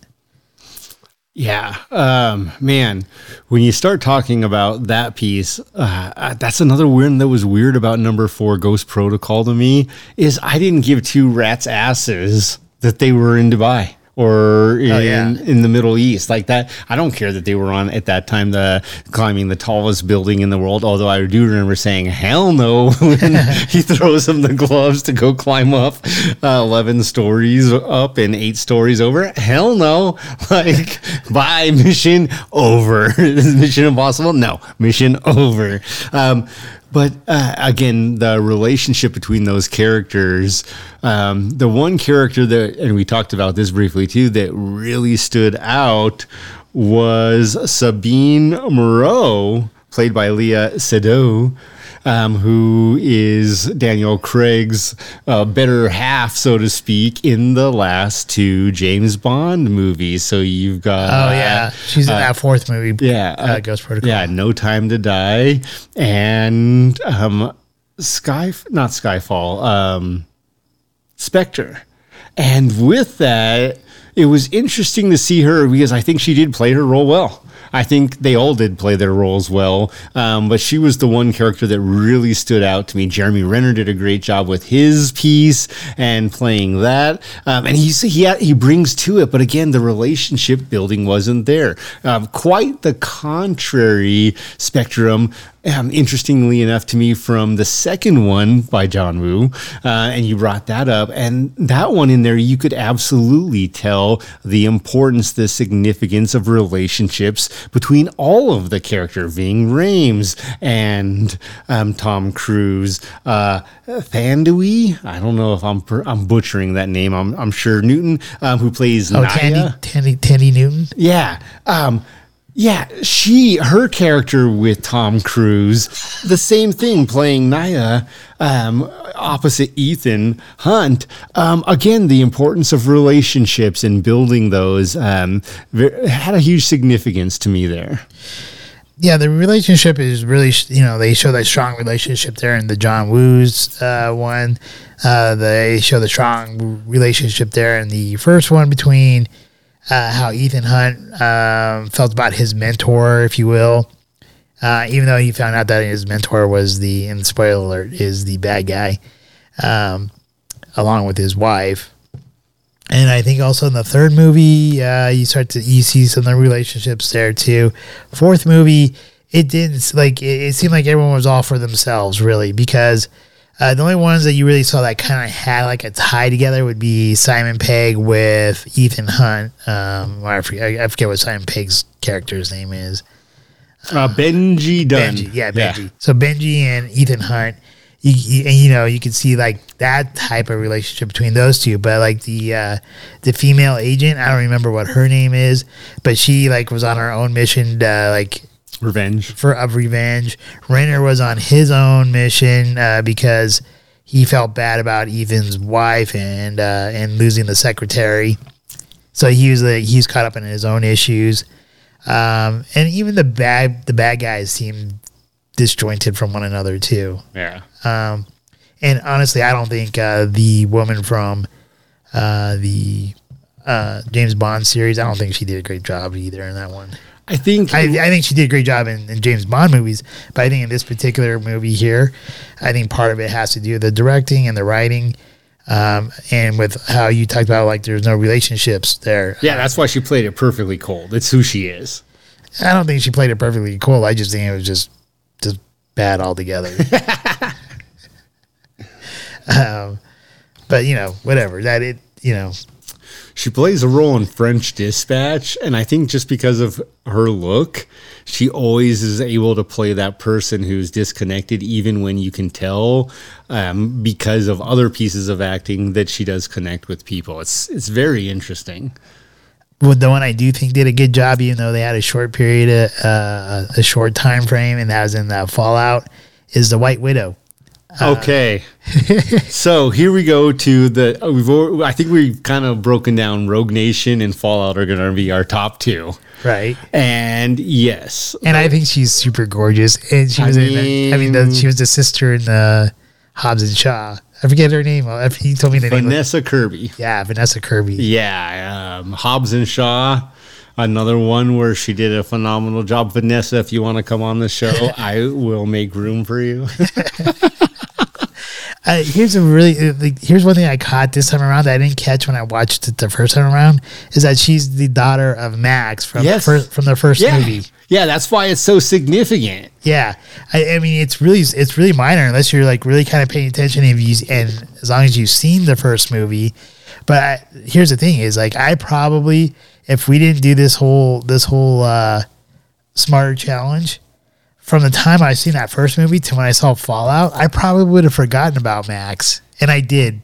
Yeah, um, man, when you start talking about that piece, uh, uh, that's another weird that was weird about number four Ghost Protocol to me is I didn't give two rats asses that they were in Dubai or in, yeah. in the Middle East like that. I don't care that they were on at that time the climbing the tallest building in the world. Although I do remember saying hell no when he throws him the gloves to go climb up uh, eleven stories up and eight stories over. Hell no! Like bye mission over. Is mission impossible. No mission over. Um, but uh, again, the relationship between those characters, um, the one character that, and we talked about this briefly too, that really stood out was Sabine Moreau, played by Léa Seydoux. Um, who is Daniel Craig's uh, better half, so to speak, in the last two James Bond movies? So you've got Oh yeah, she's in that fourth movie. yeah, uh, Ghost Protocol. Yeah, No Time to Die, and um, Sky, not Skyfall, um, Spectre. And with that, it was interesting to see her because I think she did play her role well. I think they all did play their roles well, um, but she was the one character that really stood out to me. Jeremy Renner did a great job with his piece and playing that, um, and he's he he brings to it. But again, the relationship building wasn't there. Um, quite the contrary spectrum um, interestingly enough to me from the second one by John Woo, uh, and you brought that up, and that one in there, you could absolutely tell the importance, the significance of relationships between all of the character, Ving Rhames and um, Tom Cruise, uh, Thandui. I don't know if I'm per- I'm butchering that name. I'm I'm sure Newton, um, who plays Oh, Nyah. Tandy, Tandy, Tandy Newton. Yeah. Um, yeah, she, her character with Tom Cruise, the same thing playing Nyah um, opposite Ethan Hunt. Um, again, the importance of relationships and building those um, had a huge significance to me there. Yeah, the relationship is really, you know, they show that strong relationship there in the John Woo's uh, one. Uh, they show the strong relationship there in the first one between uh, how Ethan Hunt um, felt about his mentor, if you will. Uh, even though he found out that his mentor was the, and spoiler alert, is the bad guy, um, along with his wife. And I think also in the third movie, uh, you start to you see some of the relationships there too. Fourth movie, it didn't like it, it seemed like everyone was all for themselves really because uh, the only ones that you really saw that kind of had like a tie together would be Simon Pegg with Ethan Hunt. Um, or I forget, I forget what Simon Pegg's character's name is. Uh, Benji Dunn. Benji, yeah, Benji. So Benji and Ethan Hunt, you, you, and you know you can see like that type of relationship between those two. But like the uh, the female agent, I don't remember what her name is, but she like was on her own mission, uh, like Revenge. for of revenge. Renner was on his own mission uh, because he felt bad about Ethan's wife and uh, and losing the secretary. So he was like he's caught up in his own issues, um, and even the bad the bad guys seem disjointed from one another too. Yeah. Um, and honestly, I don't think uh, the woman from uh, the uh, James Bond series, I don't think she did a great job either in that one. I think I, I think she did a great job in, in James Bond movies, but I think in this particular movie here, I think part of it has to do with the directing and the writing, um, and with how you talked about like there's no relationships there. yeah, that's why she played it perfectly cold. It's who she is. I don't think she played it perfectly cool. I just think it was just just bad altogether. um, but you know, whatever that it, you know, She plays a role in French Dispatch, and I think just because of her look, she always is able to play that person who's disconnected, even when you can tell um, because of other pieces of acting that she does connect with people. It's it's very interesting. well, the one I do think did a good job, even though they had a short period, uh, a short time frame, and that was in the Fallout, is the White Widow. Okay, so here we go to the. uh, We've I think we've kind of broken down Rogue Nation and Fallout are going to be our top two, Right. and yes, And I think she's super gorgeous. And she was, the, I mean, the, she was the sister in the Hobbs and Shaw. I forget her name. He told me the name. Vanessa Kirby. Yeah, Vanessa Kirby. Yeah, um, Hobbs and Shaw, another one where she did a phenomenal job. Vanessa, if you want to come on the show, I will make room for you. Uh, here's a really uh, like, here's one thing I caught this time around that I didn't catch when I watched it the first time around is that she's the daughter of Max from Yes. the first, from the first yeah, movie. yeah, that's why it's so significant. Yeah, I, I mean it's really it's really minor unless you're like really kind of paying attention if you and as long as you've seen the first movie. But I, here's the thing: is like I probably if we didn't do this whole this whole uh, smarter challenge from the time I seen that first movie to when I saw Fallout, I probably would have forgotten about Max, and I did.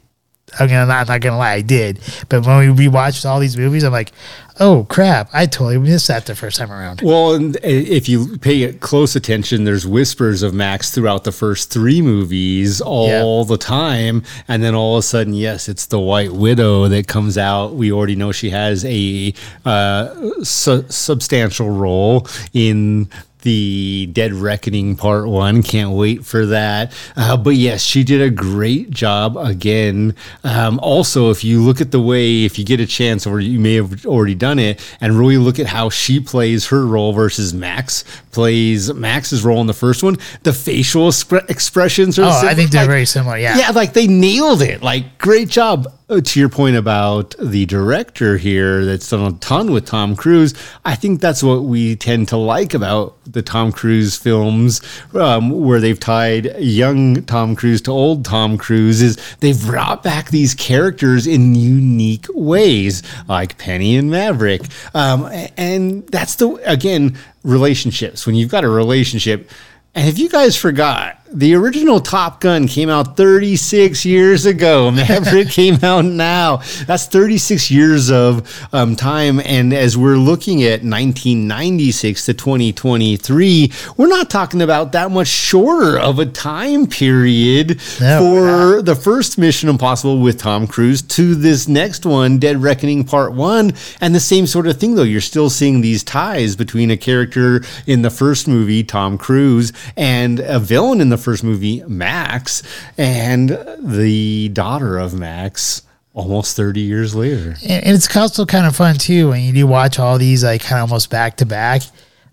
I'm gonna not, not gonna lie, I did. But when we rewatched all these movies, I'm like, oh crap, I totally missed that the first time around. Well, if you pay close attention, there's whispers of Max throughout the first three movies all the time. And then all of a sudden, yes, it's the White Widow that comes out. We already know she has a uh, su- substantial role in the Dead Reckoning Part One. Can't wait for that. Uh, but yes, she did a great job again. Um, also, if you look at the way, if you get a chance, or you may have already done it, and really look at how she plays her role versus Max plays Max's role in the first one, the facial expre- expressions are. Oh, I think they're Like, very similar. Yeah. yeah, like they nailed it. Like, great job. Uh, to your point about the director here that's done a ton with Tom Cruise, I think that's what we tend to like about the Tom Cruise films, um, where they've tied young Tom Cruise to old Tom Cruise, is they've brought back these characters in unique ways, like Penny and Maverick. Um, and that's the, again, relationships. When you've got a relationship, and if you guys forgot, the original Top Gun came out 36 years ago. Maverick came out now. That's 36 years of um, time. And as we're looking at 1996 to 2023, we're not talking about that much shorter of a time period No, for the first Mission Impossible with Tom Cruise to this next one, Dead Reckoning Part One. And the same sort of thing, though. You're still seeing these ties between a character in the first movie, Tom Cruise, and a villain in the first movie, Max, and the daughter of Max. Almost 30 years later. and, it's also kind of fun too when you do watch all these like kind of almost back to back.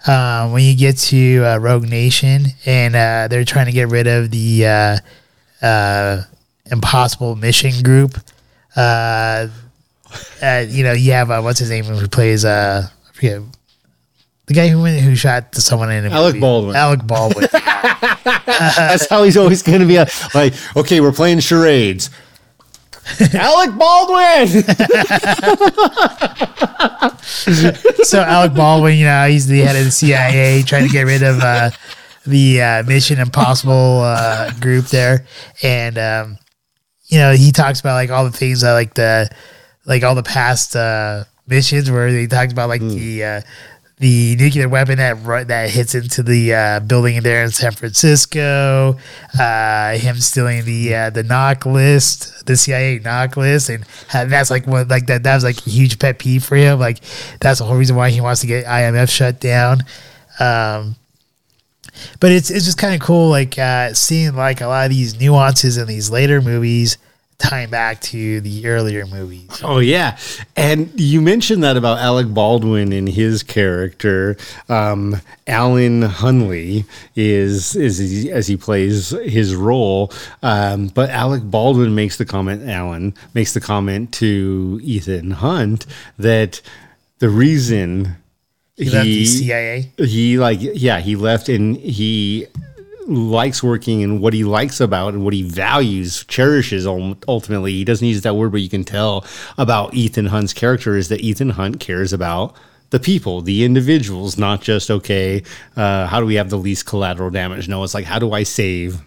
Um, when you get to uh, Rogue Nation and uh, they're trying to get rid of the uh, uh, Impossible Mission Group, uh, uh, you know you have uh, what's his name who plays uh, I forget the guy who went, who shot someone in a Alec movie. Baldwin. Alec Baldwin. That's how he's always going to be. Like, okay, we're playing charades. Alec Baldwin. so Alec Baldwin, you know, he's the head of the CIA, trying to get rid of uh, the uh, Mission Impossible uh, group there, and um, you know, he talks about like all the things that like the like all the past uh, missions where they talked about like the uh, the nuclear weapon that that hits into the uh, building there in San Francisco, uh, him stealing the uh, the NOC list, the CIA NOC list, and that's like what like that that was like a huge pet peeve for him. Like that's the whole reason why he wants to get IMF shut down. Um, but it's it's just kind of cool, like uh, seeing like a lot of these nuances in these later movies tying back to the earlier movies. Oh yeah, and you mentioned that about Alec Baldwin and his character. Um, Alan Hunley is is he- as he plays his role, um, but Alec Baldwin makes the comment. Alan makes the comment to Ethan Hunt that the reason He left the CIA. he like yeah he left and he likes working and what he likes about and what he values cherishes ultimately. He doesn't use that word but you can tell about ethan hunt's character is that ethan hunt cares about the people the individuals not just okay uh, how do we have the least collateral damage? No it's like how do i save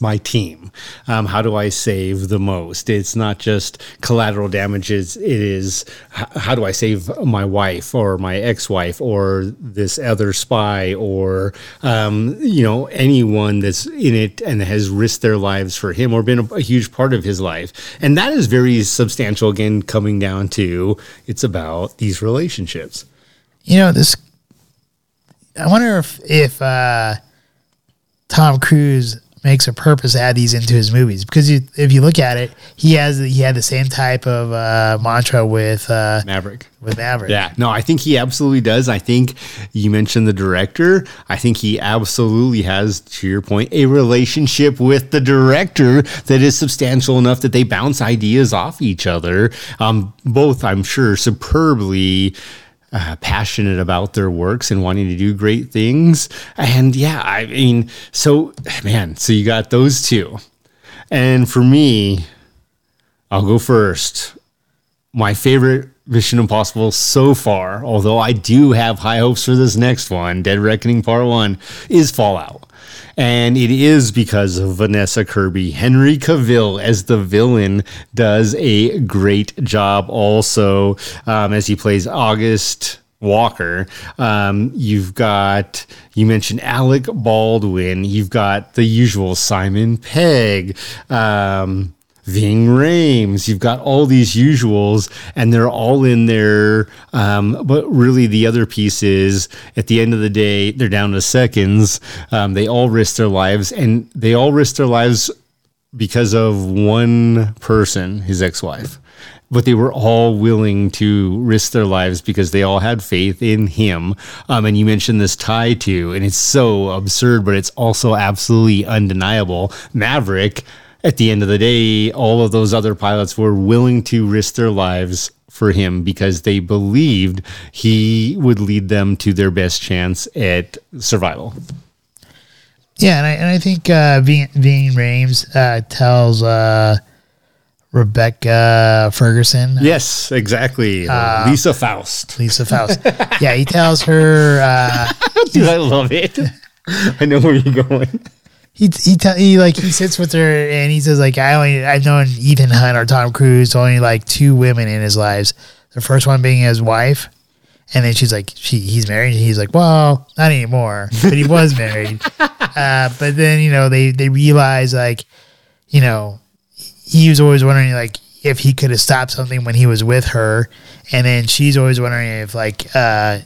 my team? Um, how do I save the most? It's not just collateral damages. It is how do I save my wife or my ex-wife or this other spy or um, you know anyone that's in it and has risked their lives for him or been a, a huge part of his life. And that is very substantial. Again, coming down to it's about these relationships. You know this. I wonder if if uh, Tom Cruise makes a purpose to add these into his movies because you, if you look at it, he has he had the same type of uh, mantra with uh, Maverick. with Maverick. Yeah, no, I think he absolutely does. I think you mentioned the director. I think he absolutely has, to your point, a relationship with the director that is substantial enough that they bounce ideas off each other. Um, both, I'm sure, superbly. Uh, passionate about their works and wanting to do great things. And yeah, I mean, so man, so you got those two. And for me, I'll go first my favorite Mission Impossible so far, although I do have high hopes for this next one, Dead Reckoning Part 1, is Fallout. And it is because of Vanessa Kirby. Henry Cavill as the villain does a great job also um, as he plays August Walker. Um, you've got, you mentioned Alec Baldwin. You've got the usual Simon Pegg. Um, Ving Rhames. You've got all these usuals, and they're all in there. Um, but really, the other piece is at the end of the day, they're down to seconds. Um, they all risk their lives, and they all risk their lives because of one person, his ex-wife. But they were all willing to risk their lives because they all had faith in him. Um, and you mentioned this tie to, and it's so absurd, but it's also absolutely undeniable. Maverick, at the end of the day, all of those other pilots were willing to risk their lives for him because they believed he would lead them to their best chance at survival. Yeah, and I, and I think uh, Ving, Ving Rhames uh, tells uh, Rebecca Ferguson, Yes, exactly. Lisa Faust. Lisa Faust. yeah, he tells her uh, Dude, I love it. I know where you're going. He he, tell, he like he sits with her and he says like I only I've known Ethan Hunt or Tom Cruise only like two women in his lives. The first one being his wife, and then she's like she he's married. And he's like, well, not anymore, but he was married. uh, but then you know they they realize like you know he was always wondering like if he could have stopped something when he was with her, and then she's always wondering if like uh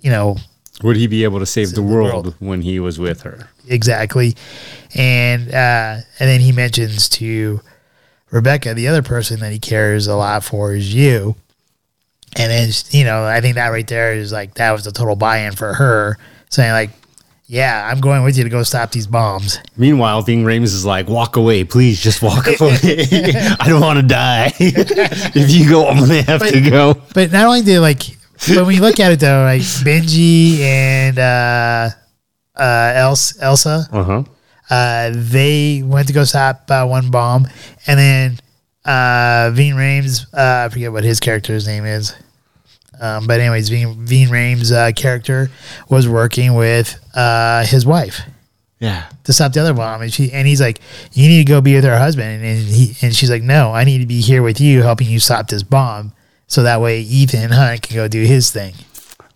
you know Would he be able to save the the world, world. when he was with her? exactly and uh and then he mentions to rebecca the other person that he cares a lot for is you and then you know i think that right there is like that was the total buy-in for her saying like yeah i'm going with you to go stop these bombs Meanwhile, Ving Rhames is like, walk away, please, just walk away. I don't want to die. if you go, I'm to have to go. but not only did like when we look at it though like benji and uh uh Els- elsa Uh huh. uh, they went to go stop uh, one bomb, and then uh, Veen Rhames, uh, I forget what his character's name is. Um, but anyways, Veen, Veen Rhames' uh, character was working with uh, his wife Yeah. to stop the other bomb, and she and he's like, "You need to go be with her husband," and he and she's like, "No, I need to be here with you, helping you stop this bomb, so that way Ethan Hunt can go do his thing."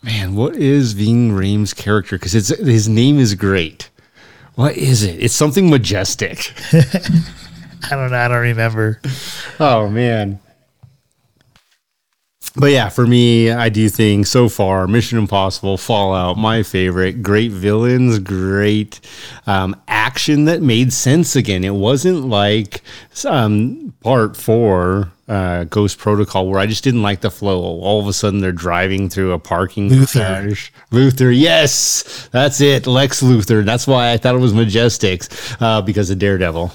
Man, what is Ving Rhames' character? Because it's his name is great. What is it? It's something majestic. I don't know, I don't remember. Oh man. But yeah, for me, I do think so far Mission Impossible, Fallout, my favorite. Great villains, great um, action that made sense again. It wasn't like um, part four, uh, Ghost Protocol, where I just didn't like the flow. All of a sudden, they're driving through a parking Luther. garage. Luther, yes, that's it. Lex Luthor. That's why I thought it was Majestics uh, because of Daredevil.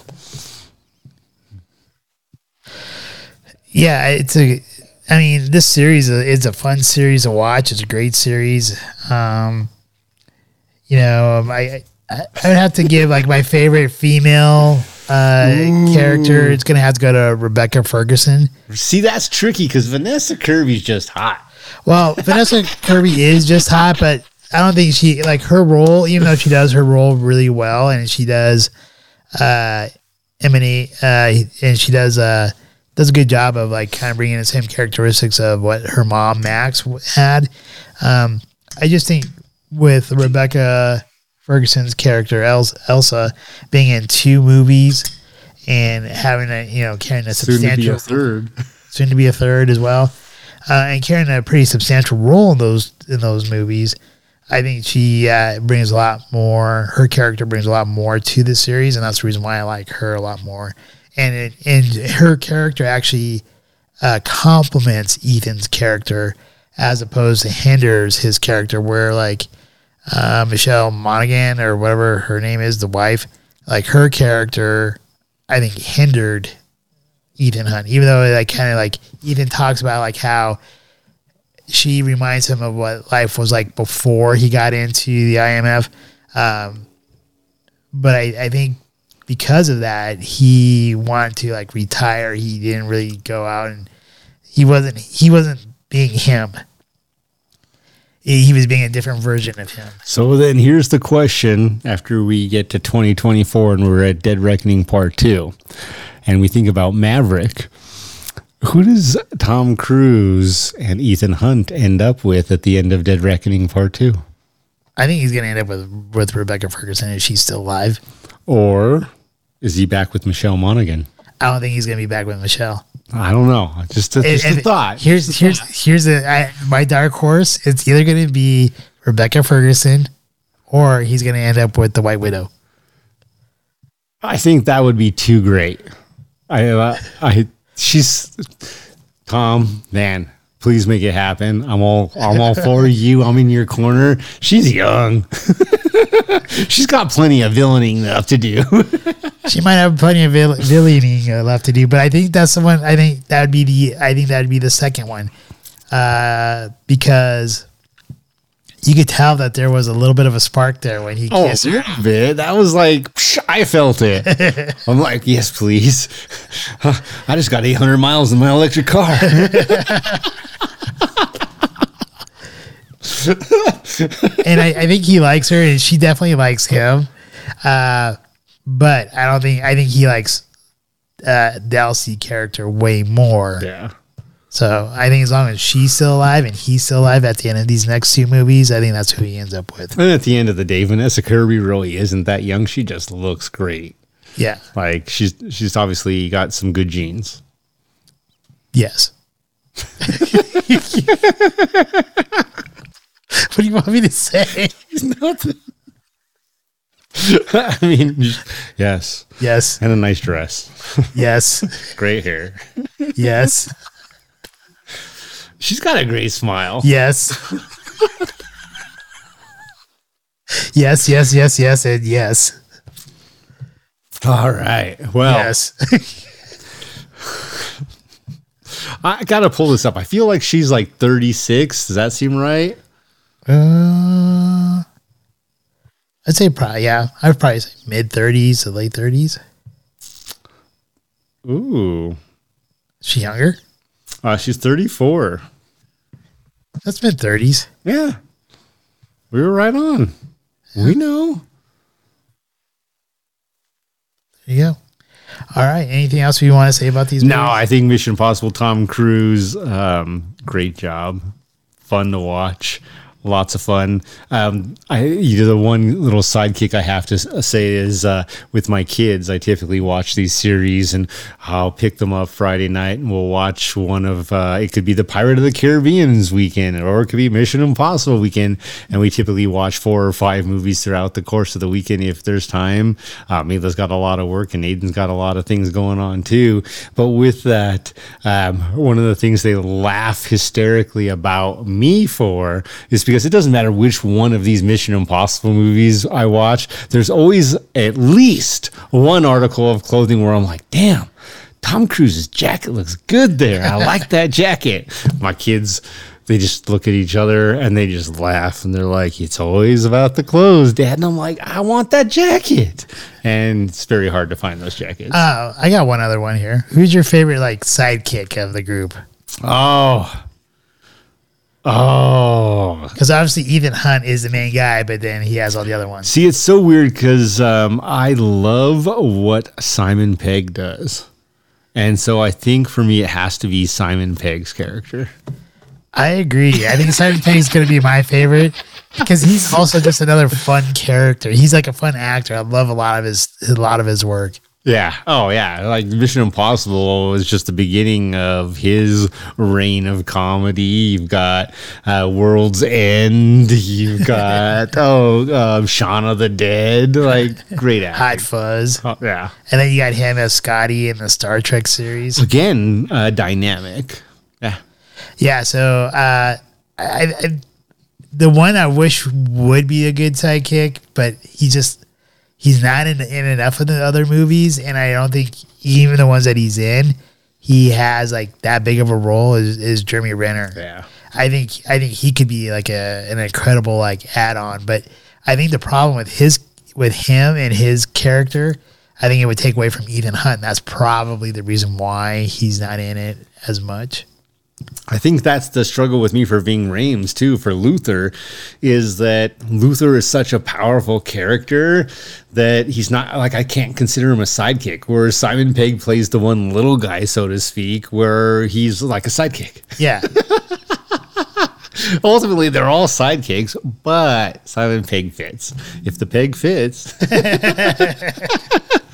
yeah, it's a. I mean, this series is a fun series to watch. It's a great series. Um, you know, um, I I would have to give like my favorite female uh, character. It's gonna have to go to Rebecca Ferguson. See, that's tricky because Vanessa Kirby's just hot. Well, Vanessa Kirby is just hot, but I don't think she like her role. Even though she does her role really well, and she does uh, emanate, uh, and she does uh, does a good job of like kind of bringing the same characteristics of what her mom Max had. Um, I just think with Rebecca Ferguson's character Els- Elsa being in two movies and having a you know carrying a Soon to be substantial a third. soon to be a third as well, uh, and carrying a pretty substantial role in those in those movies. I think she uh, brings a lot more. Her character brings a lot more to the series, and that's the reason why I like her a lot more. And it, and her character actually uh, complements Ethan's character as opposed to hinders his character. Where like uh, Michelle Monaghan or whatever her name is, the wife, like her character, I think hindered Ethan Hunt, even though like kind of like Ethan talks about like how she reminds him of what life was like before he got into the IMF. Um, but I, I think because of that, he wanted to like retire. He didn't really go out and he wasn't he wasn't being him. He was being a different version of him. So then here's the question after we get to 2024 and we're at Dead Reckoning Part 2 and we think about Maverick. Who does Tom Cruise and Ethan Hunt end up with at the end of Dead Reckoning Part 2? I think he's gonna end up with with Rebecca Ferguson if she's still alive. Or is he back with Michelle Monaghan? I don't think he's gonna be back with Michelle. I don't know. Just a, just a thought. Here's here's here's a I, my dark horse. It's either gonna be Rebecca Ferguson, or he's gonna end up with the White Widow. I think that would be too great. I, uh, I, she's Tom, man. Please make it happen. I'm all, I'm all for you. I'm in your corner. She's young. she's got plenty of villaining left to do. She might have plenty of vill- villaining uh, left to do, but I think that's the one. I think that would be the. I think that would be the second one, uh, because you could tell that there was a little bit of a spark there when he oh, kissed her. a bit. That was like, psh, I felt it. I'm like, yes, please. I just got 800 miles in my electric car. and I, I think he likes her, and she definitely likes him. Uh, but I don't think I think he likes uh, the character way more. yeah. So I think as long as she's still alive and he's still alive at the end of these next two movies, I think that's who he ends up with. And at the end of the day, Vanessa Kirby really isn't that young. She just looks great. Yeah. Like she's she's obviously got some good genes. Yes. what do you want me to say? I mean, yes, Yes. and a nice dress, Yes. great hair. Yes. She's got a great smile. Yes. yes, yes, yes, yes, and yes. All right. Well, Yes. I gotta pull this up. I feel like she's like 36. Does that seem right? Uh, I'd say probably, yeah. I'd probably say mid 30s to late 30s. Ooh, Is She younger? uh, she's 34. That's mid 30s. Yeah, we were right on. We know. There you go. All right. Anything else we want to say about these? No, movies? I think Mission Impossible. Tom Cruise, um, great job, fun to watch, lots of fun. Um, I you know, the one little sidekick I have to say is uh, with my kids. I typically watch these series, and I'll pick them up Friday night, and we'll watch one of. Uh, it could be the Pirate of the Caribbean's weekend, or it could be Mission Impossible weekend, and we typically watch four or five movies throughout the course of the weekend if there's time. Uh, Mila's got a lot of work, and Aiden's got a lot of things going on too. But with that, um, one of the things they laugh hysterically about me for is because it doesn't matter which one of these Mission Impossible movies I watch, there's always at least one article of clothing where I'm like, damn. Tom Cruise's jacket looks good there. I like that jacket. My kids, they just look at each other and they just laugh and they're like, it's always about the clothes, Dad. And I'm like, I want that jacket. And it's very hard to find those jackets. Uh, I got one other one here. Who's your favorite like sidekick of the group? oh. Oh. Because obviously Ethan Hunt is the main guy, but then he has all the other ones. See, it's so weird because um, I love what Simon Pegg does. And so I think for me, it has to be Simon Pegg's character. I agree. I think Simon Pegg is going to be my favorite because he's also just another fun character. He's like a fun actor. I love a lot of his a lot of his work. Yeah. Oh, yeah. Like Mission Impossible was just the beginning of his reign of comedy. You've got uh, World's End. You've got oh, uh, Shaun of the Dead. Like great Hot. Fuzz, Oh, yeah. and then you got him as Scotty in the Star Trek series. Again, uh, dynamic. Yeah. Yeah. So uh, I, I, the one I wish would be a good sidekick, but he just he's not in, in enough of the other movies, and I don't think even the ones that he's in, he has like that big of a role. Is, is Jeremy Renner? Yeah. I think I think he could be like a an incredible like add on, but I think the problem with his with him and his character, I think it would take away from Ethan Hunt. That's probably the reason why he's not in it as much. I think that's the struggle with me for Ving Rhames too. For Luther, is that Luther is such a powerful character that he's not like I can't consider him a sidekick. Whereas Simon Pegg plays the one little guy, so to speak, where he's like a sidekick. Yeah, Ultimately, they're all sidekicks, but Simon Pegg fits. If the peg fits,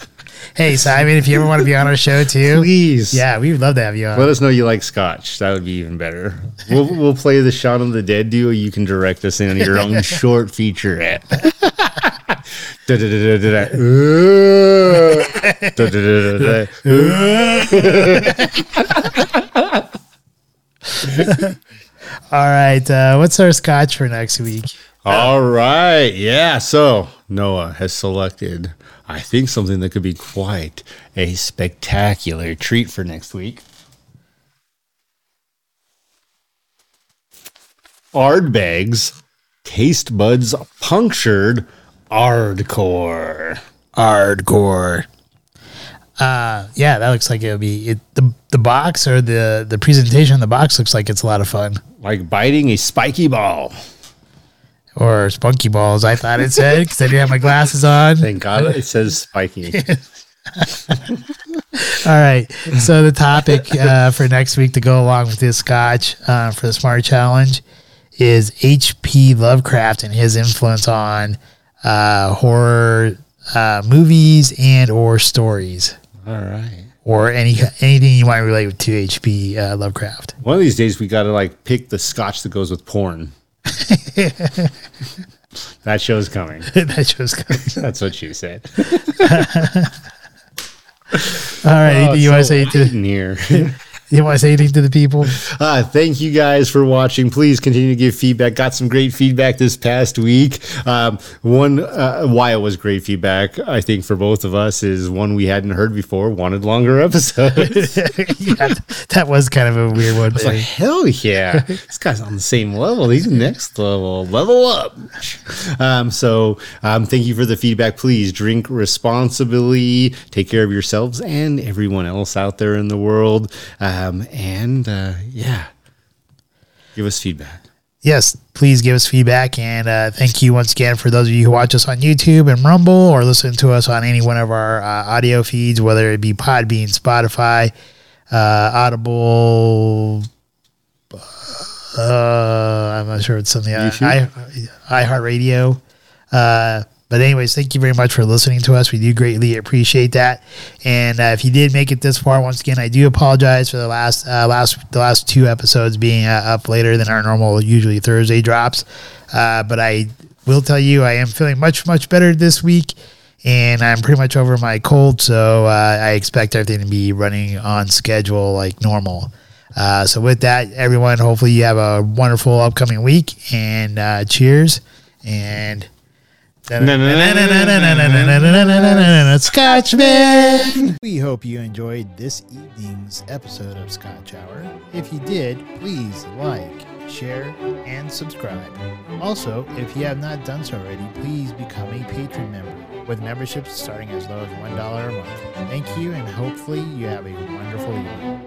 Hey, Simon, if you ever want to be on our show too, Please. yeah, we would love to have you on. Let us know you like scotch. That would be even better. We'll, we'll play the Shot of the Dead duo. You can direct us in your own short featurette. Da-da-da-da-da. All right, uh, what's our scotch for next week? All right. Yeah. So Noah has selected, I think, something that could be quite a spectacular treat for next week. Ardbeg's Taste Buds Punctured Ardcore. Hardcore. Uh, yeah, that looks like it'll be it, the the box or the the presentation of the box looks like it's a lot of fun. Like biting a spiky ball. Or spunky balls, I thought it said because I didn't have my glasses on. Thank God it says spiky. All right. So the topic uh, for next week to go along with this scotch uh, for the Smart Challenge is H.P. Lovecraft and his influence on uh, horror uh, movies and or stories All right. or any anything you want to relate to H.P. Uh, Lovecraft. One of these days we got to like pick the scotch that goes with porn. that show's coming. that show's coming. That's what you said. All right. Oh, you want to so say to here. You want to say anything to the people? Uh, thank you guys for watching. Please continue to give feedback. Got some great feedback this past week. Um, one, uh, why it was great feedback, I think, for both of us is one we hadn't heard before. Wanted longer episodes. yeah, that was kind of a weird one. It's like, hell yeah. this guy's on the same level. He's next level. Level up. Um, so um, thank you for the feedback. Please drink responsibly. Take care of yourselves and everyone else out there in the world. Um, and uh, yeah, give us feedback. yes, please give us feedback. And uh, thank you once again for those of you who watch us on YouTube and Rumble or listen to us on any one of our uh, audio feeds, whether it be Podbean, Spotify, uh, Audible. Uh, I'm not sure it's something. Uh, I, iHeartRadio. But anyways, thank you very much for listening to us. We do greatly appreciate that. And uh, if you did make it this far, once again, I do apologize for the last uh, last the last two episodes being uh, up later than our normal, usually Thursday drops. Uh, but I will tell you, I am feeling much much better this week, and I'm pretty much over my cold. So uh, I expect everything to be running on schedule like normal. Uh, so with that, everyone, hopefully you have a wonderful upcoming week, and uh, cheers and. Scotchman. We hope you enjoyed this evening's episode of Scotch Hour. If you did, please like, share, and subscribe. Also, if you have not done so already, please become a patron member with memberships starting as low as $1 a month. Thank you, and hopefully you have a wonderful evening.